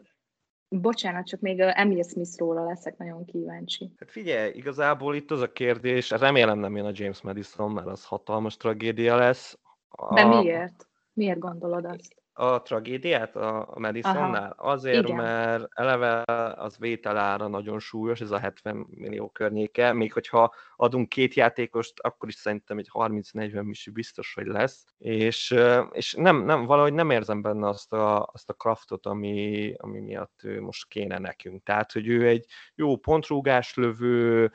bocsánat, csak még Emil Smithról leszek nagyon kíváncsi. Hát figyelj, igazából itt az a kérdés, remélem nem jön a James Madison, mert az hatalmas tragédia lesz. A... De miért? Miért gondolod azt? A tragédiát a Madisonnál? Aha. Azért, Igen. mert eleve az vételára nagyon súlyos, ez a 70 millió környéke, még hogyha adunk két játékost, akkor is szerintem egy 30-40 misi biztos, hogy lesz, és, és nem, nem, valahogy nem érzem benne azt a, azt a kraftot, ami, ami miatt ő most kéne nekünk. Tehát, hogy ő egy jó pontrúgás lövő,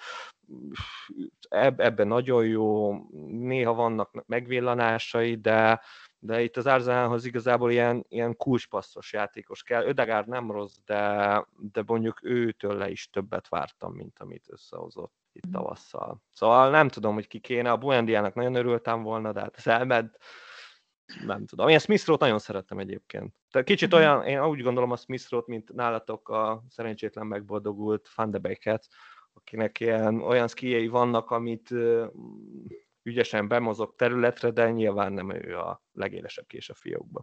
ebben nagyon jó, néha vannak megvillanásai, de, de itt az Arzenálhoz igazából ilyen, ilyen kulcspasszos játékos kell. Ödegár nem rossz, de, de mondjuk őtől is többet vártam, mint amit összehozott itt mhm. tavasszal. Szóval nem tudom, hogy ki kéne. A Buendiának nagyon örültem volna, de hát ez elment. Nem tudom. Én Smith nagyon szerettem egyébként. Tehát kicsit mhm. olyan, én úgy gondolom a Smith mint nálatok a szerencsétlen megboldogult Van de Beek-et, akinek ilyen, olyan szkijei vannak, amit ügyesen bemozog területre, de nyilván nem ő a legélesebb kés a fiókba.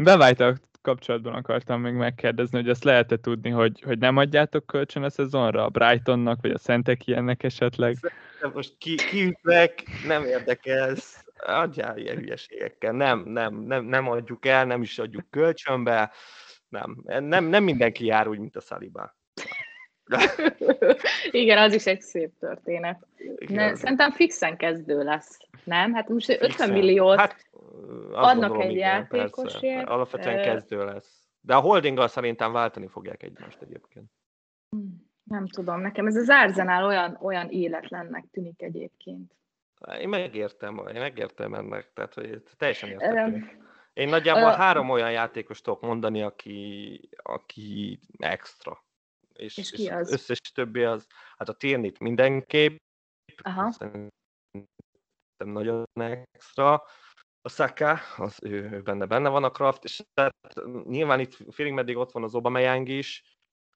Bevájtak kapcsolatban akartam még megkérdezni, hogy azt lehet-e tudni, hogy, hogy nem adjátok kölcsön a szezonra a Brightonnak, vagy a Szentek ilyennek esetleg? De most ki, kiütlek, nem érdekel, adjál ilyen hülyeségekkel. Nem, nem, nem, nem adjuk el, nem is adjuk kölcsönbe, nem, nem, nem mindenki jár úgy, mint a Saliba. [laughs] Igen, az is egy szép történet. Ne, szerintem fixen kezdő lesz, nem? Hát most fixen. 50 milliót hát, adnak gondolom, egy igen, játékosért. Alapvetően kezdő lesz. De a holdinggal szerintem váltani fogják egymást egyébként. Nem tudom, nekem ez az Arsenal olyan, olyan életlennek tűnik egyébként. Én megértem, én megértem ennek, tehát hogy teljesen értem. Én nagyjából uh, három olyan játékos tudok mondani, aki, aki extra. És, és ki az? összes többi az, hát a Tiernit mindenképp, Aha. szerintem nagyon extra, a Saka, az ő, ő benne, benne van a Kraft, és tehát nyilván itt félig meddig ott van az Obameyang is,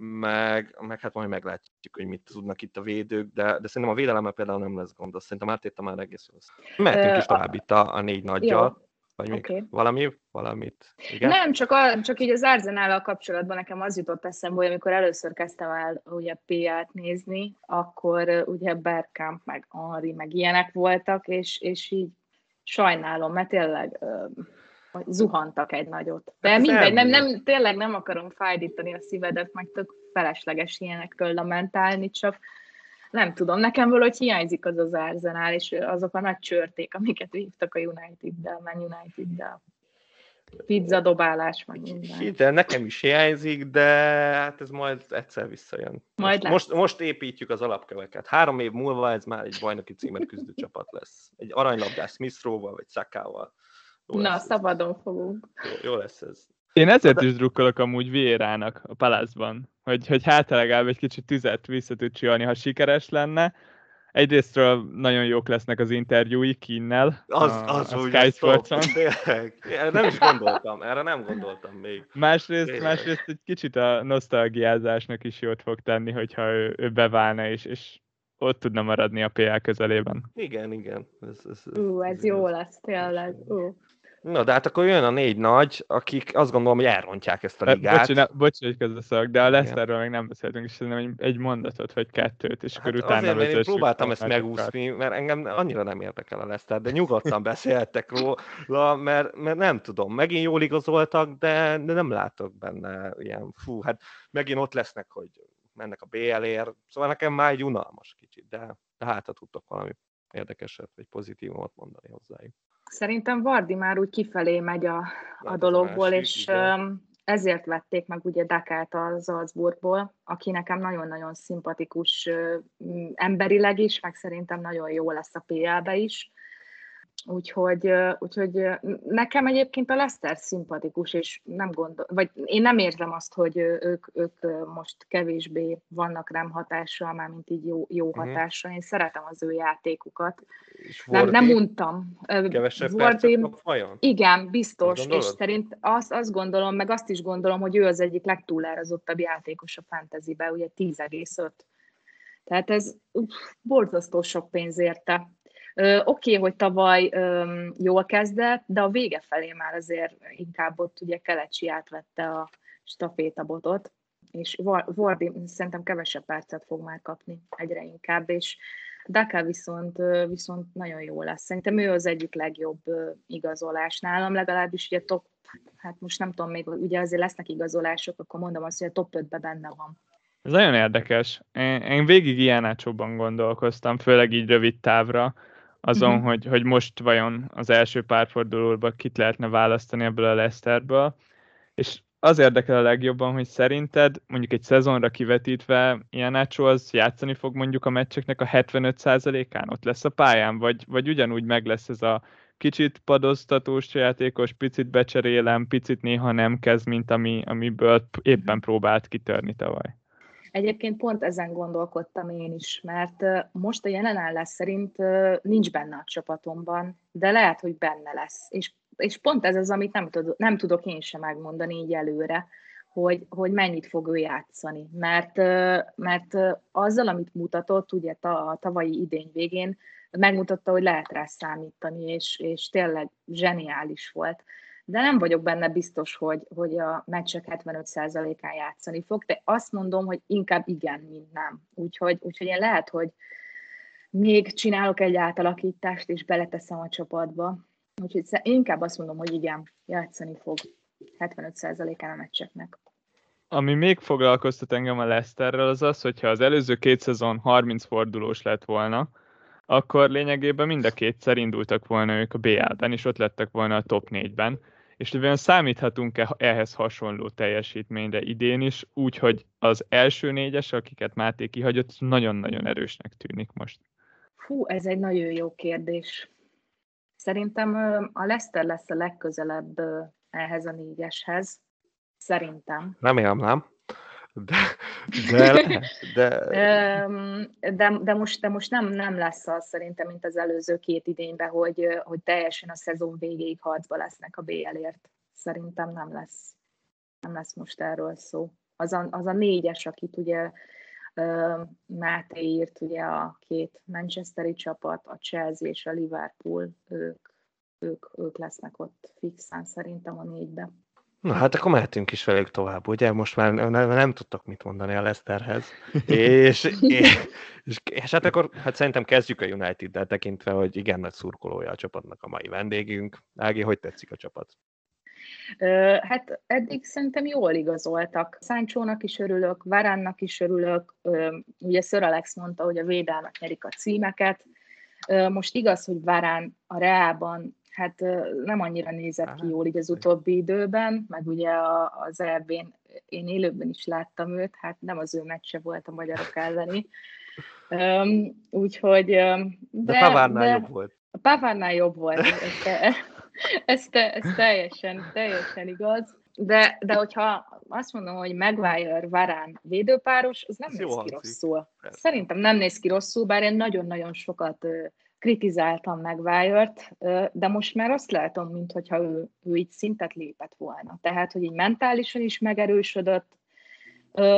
meg, meg hát majd meglátjuk, hogy mit tudnak itt a védők, de, de szerintem a védelemmel például nem lesz gond, azt szerintem átértem már egész jól. Mehetünk is tovább itt a, a négy nagyjal. Vagy még okay. valami, valamit? Igen? Nem, csak, a, csak így az arzenál kapcsolatban nekem az jutott eszembe, hogy amikor először kezdtem el ugye PA-t nézni, akkor ugye Bergkamp, meg Henri, meg ilyenek voltak, és, és így sajnálom, mert tényleg uh, zuhantak egy nagyot. De hát mindegy, nem, nem, tényleg nem akarom fájdítani a szívedet, meg tök felesleges ilyenekről lamentálni, csak nem tudom, nekem valahogy hiányzik az az Arsenal, és azok a nagy csörték, amiket hívtak a United-del, Man United-del. Pizza dobálás, meg minden. De nekem is hiányzik, de hát ez majd egyszer visszajön. Majd most, most, most építjük az alapköveket. Három év múlva ez már egy bajnoki címet küzdő [laughs] csapat lesz. Egy aranylabdás Smithrow-val, vagy Szakával. Na, szabadon ez. fogunk. Jó, jó lesz ez. Én ezért is drukkolok amúgy Vierának a Palászban, hogy, hogy hát legalább egy kicsit tüzet vissza tud csiholni, ha sikeres lenne. Egyrésztről nagyon jók lesznek az interjúi Kinnel, az, a, az a Sky Sports-on. Nem is gondoltam, erre nem gondoltam még. Másrészt, másrészt egy kicsit a nosztalgiázásnak is jót fog tenni, hogyha ő, ő beválna, és, és ott tudna maradni a PL közelében. Igen, igen. Ez, ez, ez, Ú, ez, ez jó lesz, tényleg. Ú. Na, de hát akkor jön a négy nagy, akik azt gondolom, hogy elrontják ezt a ligát. Bocs, bocs hogy közösszak, de a Leicesterről még nem beszéltünk, és szerintem egy, egy mondatot, vagy kettőt, és hát akkor utána azért, én próbáltam ezt megúszni, mert engem annyira nem érdekel a Leicester, de nyugodtan beszéltek róla, mert, mert nem tudom, megint jól igazoltak, de, de nem látok benne ilyen, fú, hát megint ott lesznek, hogy mennek a BL-ért, szóval nekem már egy unalmas kicsit, de, de hát tudtok valami érdekeset, vagy pozitívumot mondani hozzájuk. Szerintem Vardi már úgy kifelé megy a, a dologból, másik, és igen. ezért vették meg ugye Dakát a Salzburgból, aki nekem nagyon-nagyon szimpatikus emberileg is, meg szerintem nagyon jó lesz a PL-be is. Úgyhogy, úgyhogy nekem egyébként a Leszter szimpatikus, és nem gondol, vagy én nem érzem azt, hogy ők, ők most kevésbé vannak rám hatással, már mint így jó, jó mhm. hatással. Én szeretem az ő játékukat. nem, nem untam. Kevesebb Wardy, Igen, biztos, és szerint azt, azt gondolom, meg azt is gondolom, hogy ő az egyik legtúlárazottabb játékos a fantasybe, ugye 10,5. Tehát ez uff, borzasztó sok pénz érte Oké, okay, hogy tavaly um, jól kezdett, de a vége felé már azért inkább ott ugye Kelecsi átvette a stafétabotot, és Vardi szerintem kevesebb percet fog már kapni egyre inkább, és Daka viszont, viszont nagyon jó lesz. Szerintem ő az egyik legjobb igazolás nálam, legalábbis ugye top, hát most nem tudom még, ugye azért lesznek igazolások, akkor mondom azt, hogy a top 5-ben benne van. Ez nagyon érdekes. Én, én végig ilyen ácsóban gondolkoztam, főleg így rövid távra, azon, mm-hmm. hogy, hogy most vajon az első párfordulóban kit lehetne választani ebből a Leszterből, és az érdekel a legjobban, hogy szerinted mondjuk egy szezonra kivetítve Ianacho az játszani fog mondjuk a meccseknek a 75%-án ott lesz a pályán, vagy, vagy ugyanúgy meg lesz ez a kicsit padoztatós játékos, picit becserélem, picit néha nem kezd, mint ami, amiből éppen próbált kitörni tavaly. Egyébként pont ezen gondolkodtam én is, mert most a jelenállás szerint nincs benne a csapatomban, de lehet, hogy benne lesz. És és pont ez az, amit nem, tud, nem tudok én sem megmondani így előre, hogy, hogy mennyit fog ő játszani. Mert, mert azzal, amit mutatott, ugye a tavalyi idény végén, megmutatta, hogy lehet rá számítani, és, és tényleg zseniális volt. De nem vagyok benne biztos, hogy, hogy a meccsek 75%-án játszani fog, de azt mondom, hogy inkább igen, mint nem. Úgyhogy, úgyhogy én lehet, hogy még csinálok egy átalakítást, és beleteszem a csapatba, Úgyhogy inkább azt mondom, hogy igen, játszani fog 75%-án a meccseknek. Ami még foglalkoztat engem a Leicesterrel, az az, hogyha az előző két szezon 30 fordulós lett volna, akkor lényegében mind a kétszer indultak volna ők a BL-ben, és ott lettek volna a top 4-ben. És olyan számíthatunk-e ehhez hasonló teljesítményre idén is, úgyhogy az első négyes, akiket Máté kihagyott, nagyon-nagyon erősnek tűnik most. Fú, ez egy nagyon jó kérdés. Szerintem a Leicester lesz a legközelebb ehhez a négyeshez. Szerintem. Remélem nem. De, de, [laughs] de... de, de, most, de most nem, nem lesz az szerintem, mint az előző két idényben, hogy, hogy teljesen a szezon végéig harcba lesznek a BL-ért. Szerintem nem lesz. Nem lesz most erről szó. Az a, az a négyes, akit ugye Máté írt, ugye a két Manchesteri csapat, a Chelsea és a Liverpool, ők, ők, ők lesznek ott fixen szerintem a négybe. Na hát akkor mehetünk is velük tovább, ugye? Most már nem, nem tudtak mit mondani a Leicesterhez. és, és, és, és, hát akkor hát szerintem kezdjük a United-del tekintve, hogy igen nagy szurkolója a csapatnak a mai vendégünk. Ági, hogy tetszik a csapat? Hát eddig szerintem jól igazoltak. Száncsónak is örülök, Varánnak is örülök. Ugye Sir Alex mondta, hogy a védelmek nyerik a címeket. Most igaz, hogy Varán a Reában hát nem annyira nézett ki jól így az utóbbi időben, meg ugye az EB-n én élőben is láttam őt, hát nem az ő meccse volt a magyarok elleni. Um, úgyhogy... De, de Pavárnál de, jobb volt. A Pavárnál jobb volt. [laughs] ez, te, ez teljesen, teljesen igaz. De, de hogyha azt mondom, hogy Maguire, Varán védőpáros, az nem ez néz ki rosszul. Persze. Szerintem nem néz ki rosszul, bár én nagyon-nagyon sokat kritizáltam Maguire-t, de most már azt látom, mintha ő, ő így szintet lépett volna. Tehát, hogy így mentálisan is megerősödött.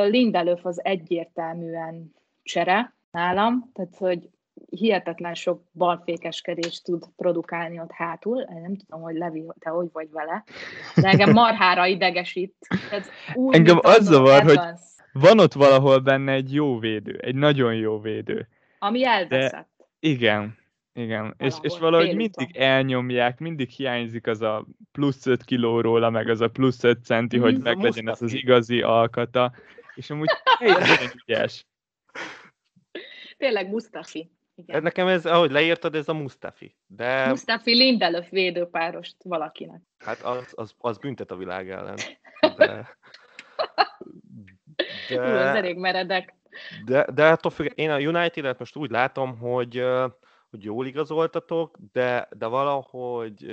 Lindelöf az egyértelműen csere nálam, tehát, hogy hihetetlen sok balfékeskedést tud produkálni ott hátul. Nem tudom, hogy Levi, te hogy vagy vele, de engem [laughs] marhára idegesít. Ez úgy, engem az zavar, hogy van ott valahol benne egy jó védő, egy nagyon jó védő. Ami elveszett. De igen, igen, és, és valahogy mindig elnyomják, mindig hiányzik az a plusz 5 kilóról, meg az a plusz 5 centi, mm, hogy meglegyen ez az igazi alkata, és amúgy teljesen [laughs] ügyes. Tényleg Mustafi. Igen. Nekem ez, ahogy leírtad, ez a Mustafi. De... Mustafi Lindelöf védőpárost valakinek. Hát az, az, az büntet a világ ellen. De... De... Hú, ez elég meredek. De, de attól függ, én a United-et most úgy látom, hogy, hogy jól igazoltatok, de, de valahogy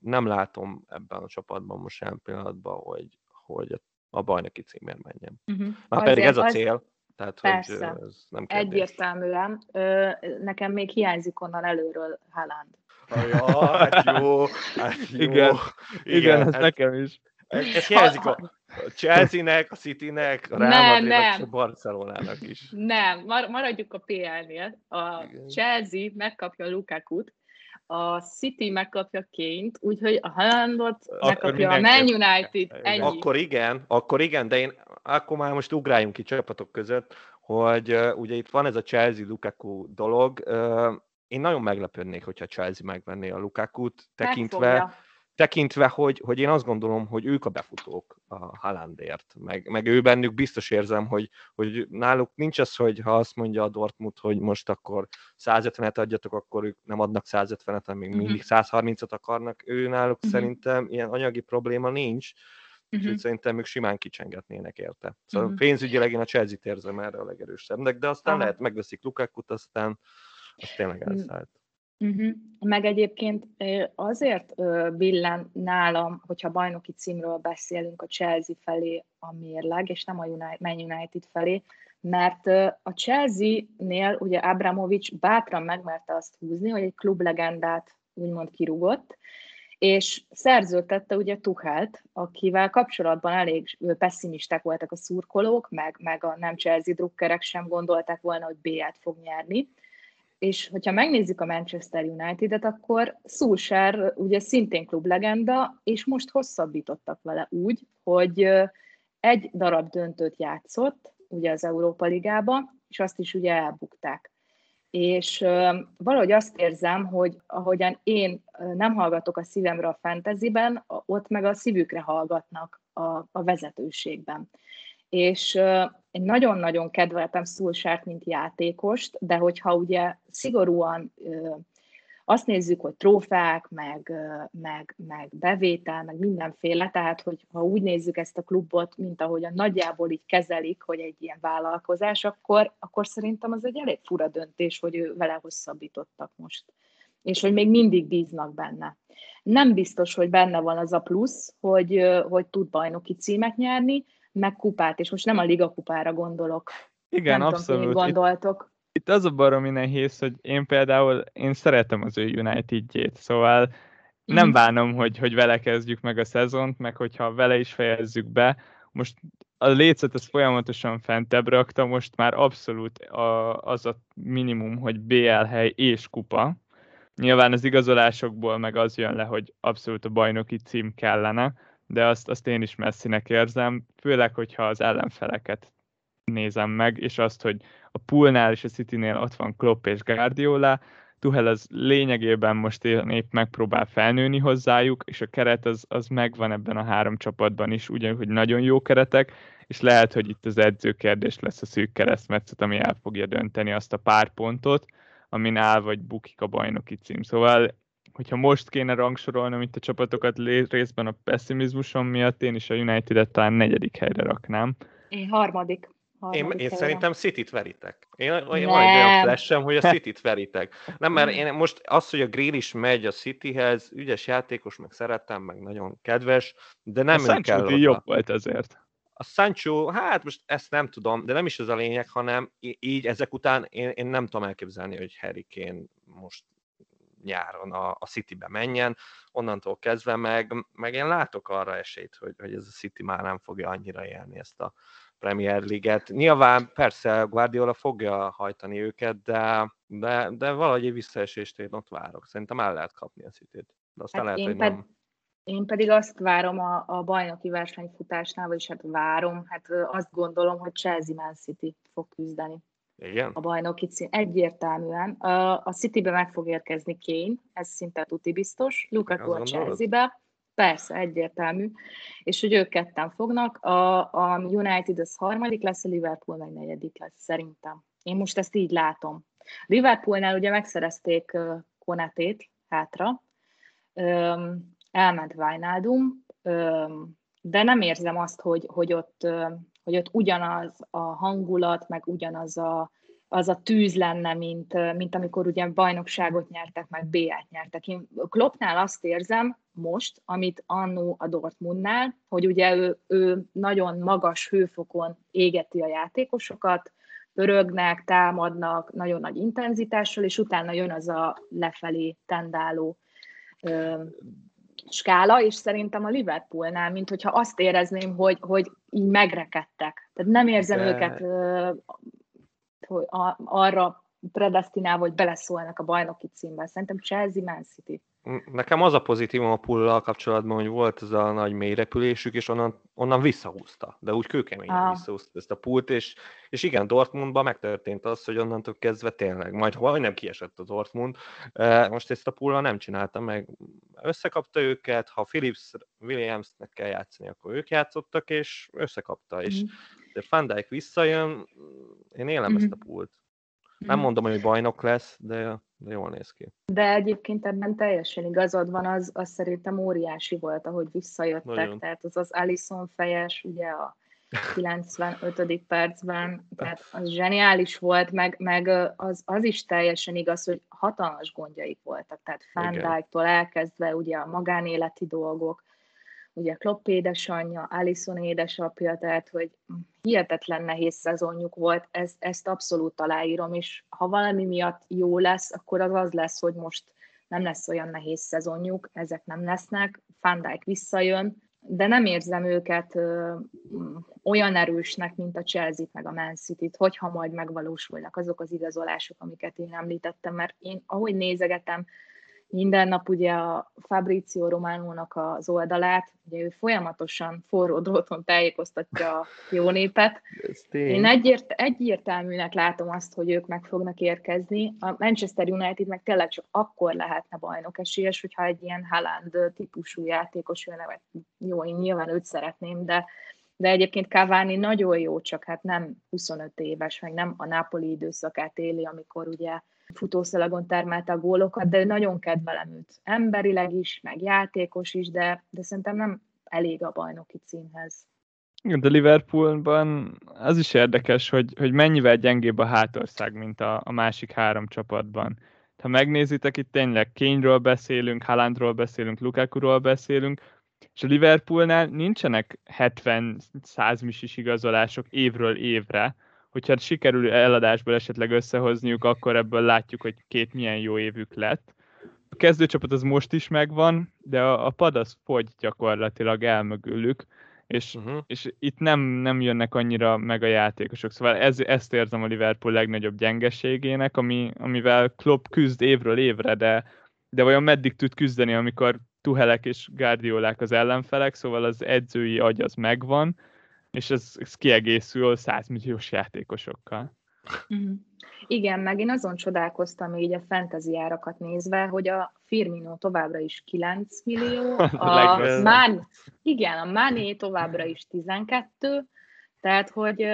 nem látom ebben a csapatban most jelen pillanatban, hogy, hogy a bajnoki címért menjen. Uh-huh. Már pedig ez a cél. Az tehát, Persze. hogy ez nem kérdés. Egyértelműen. Nekem még hiányzik onnan előről Haaland. Ja, hát jó, hát [laughs] jó. Igen, igen, igen ez hát, nekem is. Ez, ez hiányzik a... A Chelsea-nek, a City-nek, a Real Madrid, a Barcelonának is. Nem, maradjuk a PL-nél. A Igen. Chelsea megkapja Lukaku-t, a City megkapja Kane-t, úgyhogy a Haalandot megkapja a Man United. Ennyi. Akkor igen, akkor igen, de én akkor már most ugráljunk ki csapatok között, hogy uh, ugye itt van ez a Chelsea-Lukaku dolog, uh, én nagyon meglepődnék, hogyha Chelsea megvenné a Lukaku-t, tekintve, tekintve hogy, hogy én azt gondolom, hogy ők a befutók a Haalandért, meg, meg ő bennük biztos érzem, hogy, hogy náluk nincs az, hogy ha azt mondja a Dortmund, hogy most akkor 150-et adjatok, akkor ők nem adnak 150-et, hanem még mindig 130-at akarnak, ő náluk uh-huh. szerintem ilyen anyagi probléma nincs, Uh-huh. Úgyhogy szerintem ők simán kicsengetnének érte. Szóval uh-huh. pénzügyileg én a Chelsea-t érzem erre a legerősebbnek, de aztán Aha. lehet megveszik Lukaku-t, aztán az tényleg elszállt. Uh-huh. Meg egyébként azért billen nálam, hogyha bajnoki címről beszélünk a Chelsea felé a mérleg, és nem a United, Man United felé, mert a Chelsea-nél ugye Abramovics bátran megmerte azt húzni, hogy egy klublegendát úgymond kirúgott, és szerződtette ugye Tuchelt, akivel kapcsolatban elég pessimisták voltak a szurkolók, meg, meg a nem Chelsea drukkerek sem gondolták volna, hogy B-et fog nyerni. És hogyha megnézzük a Manchester United-et, akkor Solskjaer ugye szintén klublegenda, és most hosszabbítottak vele úgy, hogy egy darab döntőt játszott, ugye az Európa Ligába, és azt is ugye elbukták és valahogy azt érzem, hogy ahogyan én nem hallgatok a szívemre a fantasyben, ott meg a szívükre hallgatnak a, a vezetőségben. És én nagyon-nagyon kedveltem Szulsárt, mint játékost, de hogyha ugye szigorúan azt nézzük, hogy trófák, meg, meg, meg bevétel, meg mindenféle, tehát hogy ha úgy nézzük ezt a klubot, mint ahogy a nagyjából így kezelik, hogy egy ilyen vállalkozás, akkor, akkor szerintem az egy elég fura döntés, hogy ő vele hosszabbítottak most és hogy még mindig bíznak benne. Nem biztos, hogy benne van az a plusz, hogy, hogy tud bajnoki címet nyerni, meg kupát, és most nem a Liga kupára gondolok. Igen, nem abszolút. Tudom, gondoltok itt az a baromi nehéz, hogy én például, én szeretem az ő United-jét, szóval nem mhm. bánom, hogy, hogy vele kezdjük meg a szezont, meg hogyha vele is fejezzük be. Most a lécet az folyamatosan fentebb rakta, most már abszolút a, az a minimum, hogy BL hely és kupa. Nyilván az igazolásokból meg az jön le, hogy abszolút a bajnoki cím kellene, de azt, azt én is messzinek érzem, főleg, hogyha az ellenfeleket nézem meg, és azt, hogy a poolnál és a Citynél ott van Klopp és Guardiola, Tuhel az lényegében most épp megpróbál felnőni hozzájuk, és a keret az, az megvan ebben a három csapatban is, ugyanúgy nagyon jó keretek, és lehet, hogy itt az edzőkérdés lesz a szűk keresztmetszet, ami el fogja dönteni azt a pár pontot, amin áll vagy bukik a bajnoki cím. Szóval, hogyha most kéne rangsorolnom itt a csapatokat részben a pessimizmusom miatt, én is a United-et talán negyedik helyre raknám. Én harmadik. Én, én szerintem City-t veritek. Én, én van egy olyan flashem, hogy a [laughs] City-t veritek. Nem, mert én most az, hogy a Grill is megy a Cityhez, ügyes játékos, meg szeretem, meg nagyon kedves, de nem a kell jobb volt ezért. A Sancho, hát most ezt nem tudom, de nem is ez a lényeg, hanem így ezek után én, én nem tudom elképzelni, hogy Harry Kane most nyáron a, a Citybe menjen, onnantól kezdve meg, meg én látok arra esélyt, hogy, hogy ez a City már nem fogja annyira élni ezt a, Premier League-et. Nyilván persze Guardiola fogja hajtani őket, de, de, de valahogy egy visszaesést én ott várok. Szerintem el lehet kapni a city De aztán hát lehet, hogy ped- nem. Én pedig azt várom a, a bajnoki versenyfutásnál, vagyis hát várom, hát azt gondolom, hogy Chelsea Man City fog küzdeni. Igen? A bajnoki cím. Egyértelműen. A, Citybe meg fog érkezni Kane, ez szinte tuti biztos. Lukaku a Chelsea-be. Persze, egyértelmű. És hogy ők ketten fognak. A, a United az harmadik lesz, a Liverpool meg negyedik lesz, szerintem. Én most ezt így látom. Liverpoolnál ugye megszerezték Konetét hátra, elment Wijnaldum, um, de nem érzem azt, hogy, hogy, ott, hogy ott ugyanaz a hangulat, meg ugyanaz a, az a tűz lenne, mint, mint amikor ugye bajnokságot nyertek, meg B-et nyertek. Én Kloppnál azt érzem most, amit annó a Dortmundnál, hogy ugye ő, ő nagyon magas hőfokon égeti a játékosokat, pörögnek, támadnak nagyon nagy intenzitással, és utána jön az a lefelé tendáló skála, és szerintem a Liverpoolnál, mint hogyha azt érezném, hogy, hogy így megrekedtek. Tehát nem érzem De... őket hogy arra predestinálva, hogy beleszólnak a bajnoki címbe. Szerintem Chelsea, Man City. Nekem az a pozitívum a pullal kapcsolatban, hogy volt ez a nagy mélyrepülésük, és onnan, onnan visszahúzta, de úgy kőkeményen ah. visszahúzta ezt a pult, és, és igen, Dortmundban megtörtént az, hogy onnantól kezdve tényleg, majd majdnem kiesett a Dortmund, most ezt a pullal nem csinálta meg, összekapta őket, ha Philips Williamsnek kell játszani, akkor ők játszottak, és összekapta, és mhm. de Van Dijk visszajön, én élem mm. ezt a pult. Nem mhm. mondom, hogy bajnok lesz, de, de jól néz ki. De egyébként ebben teljesen igazad van, az, az szerintem óriási volt, ahogy visszajöttek. Nagyon. Tehát az az Alison fejes, ugye a 95. percben, tehát az zseniális volt, meg, meg az, az is teljesen igaz, hogy hatalmas gondjaik voltak, tehát Fandijk-tól elkezdve ugye a magánéleti dolgok, ugye Klopp édesanyja, Alison édesapja, tehát hogy hihetetlen nehéz szezonjuk volt, ez, ezt abszolút aláírom, és ha valami miatt jó lesz, akkor az az lesz, hogy most nem lesz olyan nehéz szezonjuk, ezek nem lesznek, Van Dijk visszajön, de nem érzem őket ö, olyan erősnek, mint a Chelsea-t meg a Man City-t, hogyha majd megvalósulnak azok az igazolások, amiket én említettem, mert én ahogy nézegetem, minden nap ugye a Fabrizio Románónak az oldalát, ugye ő folyamatosan forró dróton tájékoztatja a jó népet. Én egyért, egyértelműnek látom azt, hogy ők meg fognak érkezni. A Manchester United meg tényleg csak akkor lehetne bajnok esélyes, hogyha egy ilyen Haaland típusú játékos jönne, jó, én nyilván őt szeretném, de de egyébként Cavani nagyon jó, csak hát nem 25 éves, meg nem a Napoli időszakát éli, amikor ugye futószalagon termelte a gólokat, de nagyon kedvelem őt. Emberileg is, meg játékos is, de, de szerintem nem elég a bajnoki címhez. De Liverpoolban az is érdekes, hogy, hogy mennyivel gyengébb a hátország, mint a, a másik három csapatban. Ha megnézitek, itt tényleg Kényről beszélünk, Haalandról beszélünk, Lukakuról beszélünk, és a Liverpoolnál nincsenek 70-100 misis igazolások évről évre, hogyha sikerül eladásból esetleg összehozniuk, akkor ebből látjuk, hogy két milyen jó évük lett. A kezdőcsapat az most is megvan, de a, a pad az fogy gyakorlatilag elmögülük, és, uh-huh. és itt nem, nem jönnek annyira meg a játékosok. Szóval ez, ezt érzem a Liverpool legnagyobb gyengeségének, ami, amivel Klopp küzd évről évre, de, de vajon meddig tud küzdeni, amikor Tuhelek és Guardiolák az ellenfelek, szóval az edzői agy az megvan, és ez, ez kiegészül 100 milliós játékosokkal. Uh-huh. Igen, meg én azon csodálkoztam így a fantasy árakat nézve, hogy a Firmino továbbra is 9 millió, [laughs] a Mán, igen, a Mané továbbra is 12, tehát hogy,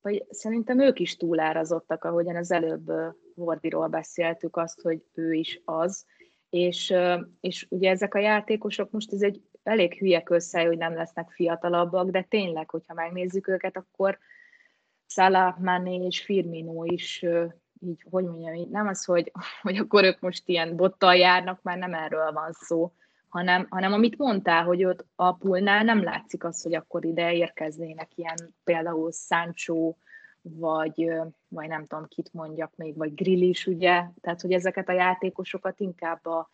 hogy szerintem ők is túlárazottak, ahogyan az előbb Vordiról beszéltük azt, hogy ő is az, és, és ugye ezek a játékosok, most ez egy elég hülye össze, hogy nem lesznek fiatalabbak, de tényleg, hogyha megnézzük őket, akkor Salah, Mané és Firmino is így, hogy mondjam, így nem az, hogy, hogy akkor ők most ilyen bottal járnak, már nem erről van szó, hanem, hanem amit mondtál, hogy ott a pulnál nem látszik az, hogy akkor ide érkeznének ilyen például Sancho, vagy, vagy nem tudom, kit mondjak még, vagy Grill is, ugye, tehát, hogy ezeket a játékosokat inkább a,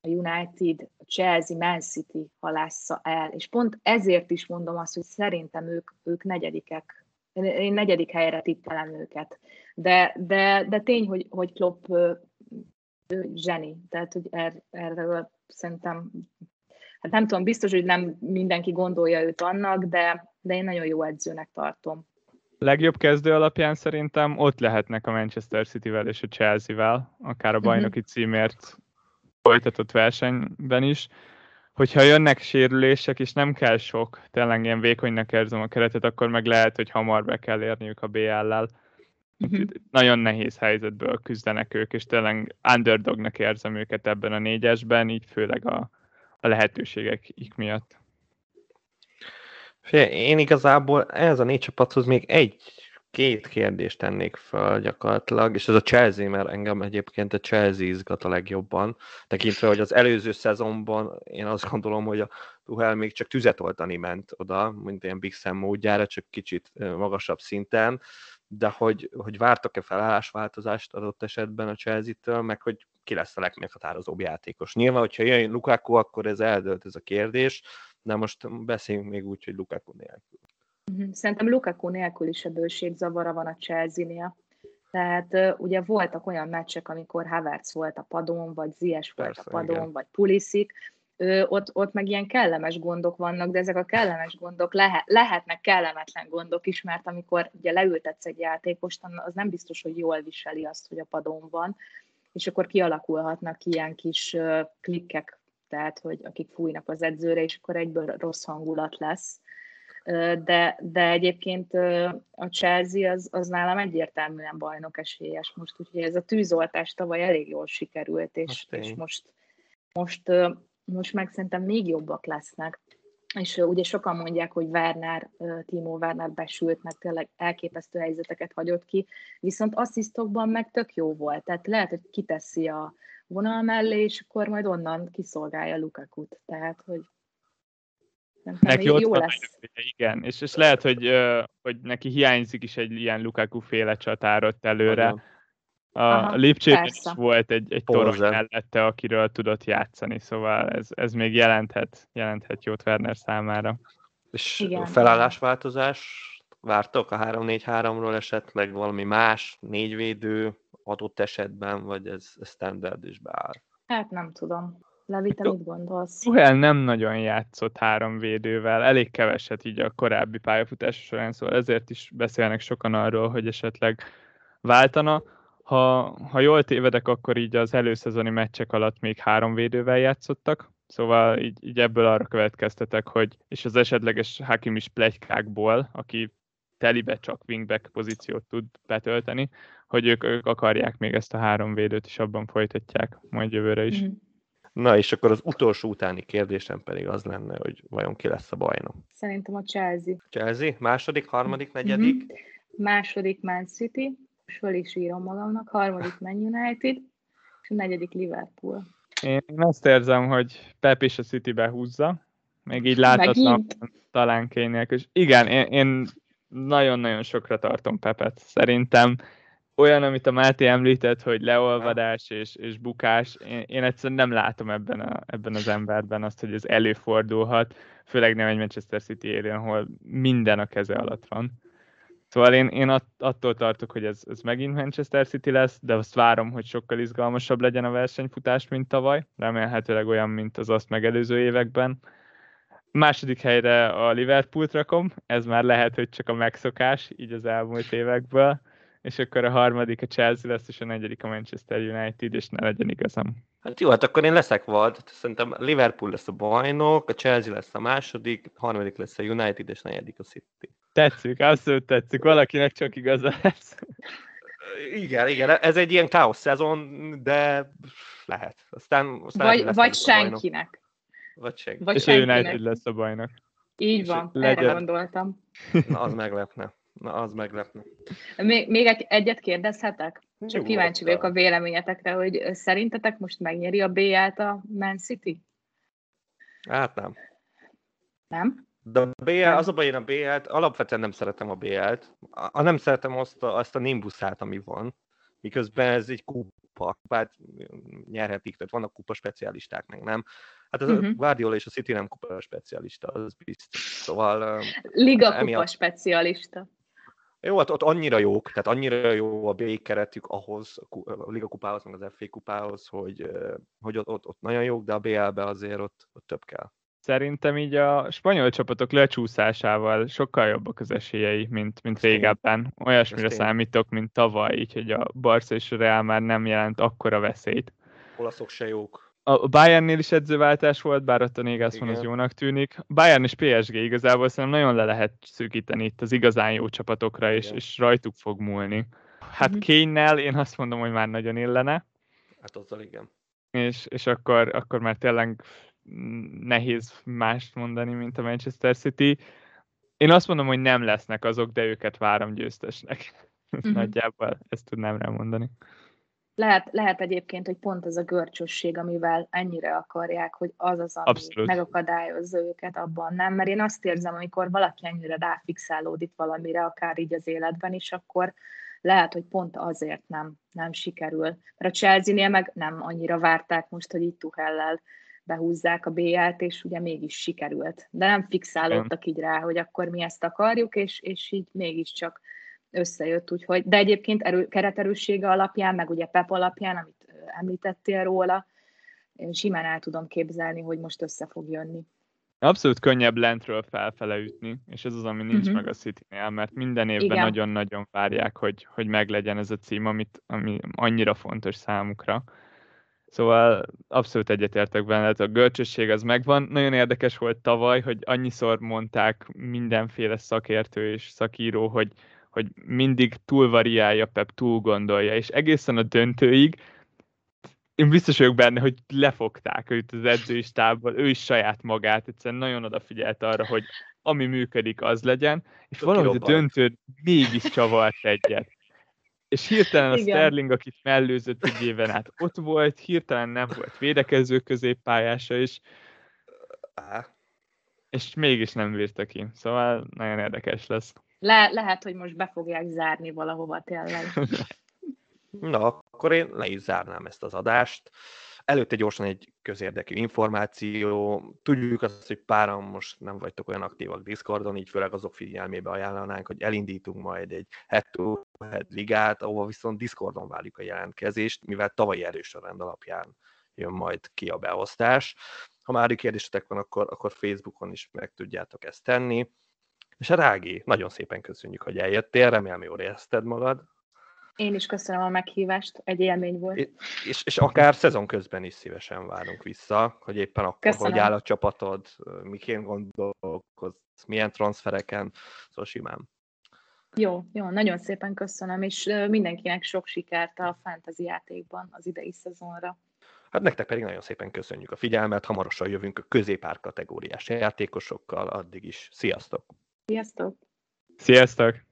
a United, a Chelsea, Man City halásza el, és pont ezért is mondom azt, hogy szerintem ők, ők negyedikek, én negyedik helyre tippelem őket, de, de, de tény, hogy, hogy Klopp ő zseni, tehát hogy er, erről szerintem, hát nem tudom, biztos, hogy nem mindenki gondolja őt annak, de, de én nagyon jó edzőnek tartom. Legjobb kezdő alapján szerintem ott lehetnek a Manchester City-vel és a Chelsea-vel, akár a mhm. bajnoki címért folytatott versenyben is, hogyha jönnek sérülések, és nem kell sok, tényleg ilyen vékonynak érzem a keretet, akkor meg lehet, hogy hamar be kell érniük a BL-lel. Uh-huh. Nagyon nehéz helyzetből küzdenek ők, és tényleg underdognak érzem őket ebben a négyesben, így főleg a, a lehetőségek miatt. Én igazából ez a négy csapathoz még egy két kérdést tennék fel gyakorlatilag, és ez a Chelsea, mert engem egyébként a Chelsea izgat a legjobban, tekintve, hogy az előző szezonban én azt gondolom, hogy a Tuhel még csak tüzet oltani ment oda, mint ilyen Big Sam módjára, csak kicsit magasabb szinten, de hogy, hogy vártak-e felállásváltozást adott esetben a Chelsea-től, meg hogy ki lesz a legmeghatározóbb játékos. Nyilván, hogyha jön Lukaku, akkor ez eldölt ez a kérdés, de most beszéljünk még úgy, hogy Lukaku nélkül. Mhm. Szerintem Lukaku nélkül is a bőségzavara van a Chelsea-nél. Tehát ugye voltak olyan meccsek, amikor Havertz volt a padon, vagy Zies volt Persze, a padon, igen. vagy Pulisic, ö, ott, ott meg ilyen kellemes gondok vannak, de ezek a kellemes gondok lehet, lehetnek kellemetlen gondok is, mert amikor ugye leültetsz egy játékost, az nem biztos, hogy jól viseli azt, hogy a padon van, és akkor kialakulhatnak ilyen kis klikkek, tehát hogy akik fújnak az edzőre, és akkor egyből rossz hangulat lesz de, de egyébként a Chelsea az, az nálam egyértelműen bajnok esélyes most, úgyhogy ez a tűzoltás tavaly elég jól sikerült, és, és most, most, most meg szerintem még jobbak lesznek. És ugye sokan mondják, hogy Werner, Timo Werner besült, meg tényleg elképesztő helyzeteket hagyott ki, viszont asszisztokban meg tök jó volt. Tehát lehet, hogy kiteszi a vonal mellé, és akkor majd onnan kiszolgálja Lukakut. Tehát, hogy neki jó, jó lesz. Igen, és, és lehet, hogy, hogy neki hiányzik is egy ilyen Lukaku féle csatárot előre. A Lipcsében is volt egy, egy torony mellette, akiről tudott játszani, szóval ez, ez még jelenthet, jelenthet jót Werner számára. És Igen. felállásváltozás vártok a 3-4-3-ról esetleg valami más, négyvédő adott esetben, vagy ez, ez standard is beáll? Hát nem tudom. Levi, te mit gondolsz? Tuhel nem nagyon játszott három védővel, elég keveset így a korábbi pályafutása során, szóval ezért is beszélnek sokan arról, hogy esetleg váltana. Ha, ha jól tévedek, akkor így az előszezoni meccsek alatt még három védővel játszottak, szóval így, így ebből arra következtetek, hogy és az esetleges Hakim is plegykákból, aki telibe csak wingback pozíciót tud betölteni, hogy ők, ők akarják még ezt a három védőt, és abban folytatják majd jövőre is. Mm. Na, és akkor az utolsó utáni kérdésem pedig az lenne, hogy vajon ki lesz a bajnok? Szerintem a Chelsea. Chelsea? Második, harmadik, negyedik? Mm-hmm. Második Man City, és föl is írom magamnak, harmadik Man United, és a negyedik Liverpool. Én azt érzem, hogy Pep is a City behúzza, még így láthatlan talán kények. És igen, én, én nagyon-nagyon sokra tartom Pepet. Szerintem olyan, amit a Máté említett, hogy leolvadás és, és bukás, én, én egyszerűen nem látom ebben, a, ebben az emberben azt, hogy ez előfordulhat, főleg nem egy Manchester City érén, ahol minden a keze alatt van. Szóval én, én attól tartok, hogy ez, ez megint Manchester City lesz, de azt várom, hogy sokkal izgalmasabb legyen a versenyfutás, mint tavaly. Remélhetőleg olyan, mint az azt megelőző években. Második helyre a Liverpoolt rakom, ez már lehet, hogy csak a megszokás, így az elmúlt évekből és akkor a harmadik a Chelsea lesz, és a negyedik a Manchester United, és ne legyen igazam. Hát jó, hát akkor én leszek vad. Szerintem Liverpool lesz a bajnok, a Chelsea lesz a második, a harmadik lesz a United, és a negyedik a City. Tetszik, abszolút tetszik. Valakinek csak igaza lesz. Igen, igen, ez egy ilyen káosz szezon, de lehet. Aztán, aztán vagy, vagy senkinek. Vagy senki. Vagy és senkinek. a United lesz a bajnok. Így van, erre gondoltam. Na, az meglepne. Na, az meglepne. Még, még egy, egyet kérdezhetek? Csak Jó, kíváncsi vagyok a véleményetekre, hogy szerintetek most megnyeri a BL-t a Man City? Hát nem. Nem? De a BL, az a baj, én a BL-t, alapvetően nem szeretem a BL-t. A, nem szeretem azt a, azt a nimbuszát, ami van. Miközben ez egy kupa, hát nyerhetik, tehát vannak kupa specialisták, meg nem. Hát az uh-huh. Guardiola és a City nem kupa specialista, az biztos. Szóval... Liga kupa emiatt... specialista. Jó, hát ott annyira jók, tehát annyira jó a B keretük ahhoz, a Liga kupához, meg az FA kupához, hogy, hogy ott, ott, ott nagyon jók, de a BL-be azért ott, ott több kell. Szerintem így a spanyol csapatok lecsúszásával sokkal jobbak az esélyei, mint, mint régebben. Olyasmire számítok, mint tavaly, így hogy a Barca és a Real már nem jelent akkora veszélyt. Olaszok se jók a Bayernnél is edzőváltás volt, bár ott a Nagelsmann az jónak tűnik. Bayern és PSG igazából szerintem nagyon le lehet szűkíteni itt az igazán jó csapatokra, és, és rajtuk fog múlni. Hát mm. Kénynel én azt mondom, hogy már nagyon illene. Hát azzal igen. És, és akkor, akkor már tényleg nehéz mást mondani, mint a Manchester City. Én azt mondom, hogy nem lesznek azok, de őket várom győztesnek. Mm-hmm. [laughs] Nagyjából ezt tudnám rá mondani. Lehet, lehet egyébként, hogy pont az a görcsösség, amivel ennyire akarják, hogy az az, ami Abszolút. megakadályozza őket abban, nem? Mert én azt érzem, amikor valaki ennyire ráfixálódik valamire, akár így az életben is, akkor lehet, hogy pont azért nem, nem sikerül. Mert a Chelsea-nél meg nem annyira várták most, hogy itt Tuhellel behúzzák a BL-t, és ugye mégis sikerült. De nem fixálódtak így rá, hogy akkor mi ezt akarjuk, és, és így mégiscsak összejött, úgyhogy, de egyébként erő, kereterőssége alapján, meg ugye PEP alapján, amit említettél róla, én simán el tudom képzelni, hogy most össze fog jönni. Abszolút könnyebb lentről felfele ütni, és ez az, ami nincs uh-huh. meg a city mert minden évben Igen. nagyon-nagyon várják, hogy, hogy meglegyen ez a cím, amit, ami annyira fontos számukra. Szóval abszolút egyetértek benne, a görcsösség az megvan. Nagyon érdekes volt tavaly, hogy annyiszor mondták mindenféle szakértő és szakíró, hogy, hogy mindig túl variálja Pep, túl gondolja, és egészen a döntőig én biztos vagyok benne, hogy lefogták őt az edzői stábból, ő is saját magát, egyszerűen nagyon odafigyelt arra, hogy ami működik, az legyen, és Tök valahogy a döntő mégis csavart egyet. És hirtelen a Igen. Sterling, akit mellőzött egy éven át ott volt, hirtelen nem volt védekező középpályása is, és mégis nem bírta ki. Szóval nagyon érdekes lesz. Le, lehet, hogy most be fogják zárni valahova tényleg. [laughs] Na, akkor én le is zárnám ezt az adást. Előtte gyorsan egy közérdekű információ. Tudjuk azt, hogy páran most nem vagytok olyan aktívak Discordon, így főleg azok figyelmébe ajánlanánk, hogy elindítunk majd egy head to head ligát, ahova viszont Discordon várjuk a jelentkezést, mivel tavalyi erős rend alapján jön majd ki a beosztás. Ha már kérdésetek van, akkor, akkor Facebookon is meg tudjátok ezt tenni. És a Rági, nagyon szépen köszönjük, hogy eljöttél, remélem jól érezted magad. Én is köszönöm a meghívást, egy élmény volt. És, és, és akár szezon közben is szívesen várunk vissza, hogy éppen akkor, köszönöm. hogy áll a csapatod, miként gondolkozz, milyen transfereken, szóval simán. Jó, jó, nagyon szépen köszönöm, és mindenkinek sok sikert a fantasy játékban az idei szezonra. Hát nektek pedig nagyon szépen köszönjük a figyelmet, hamarosan jövünk a középár kategóriás játékosokkal, addig is sziasztok! Sziasztok! Sziasztok!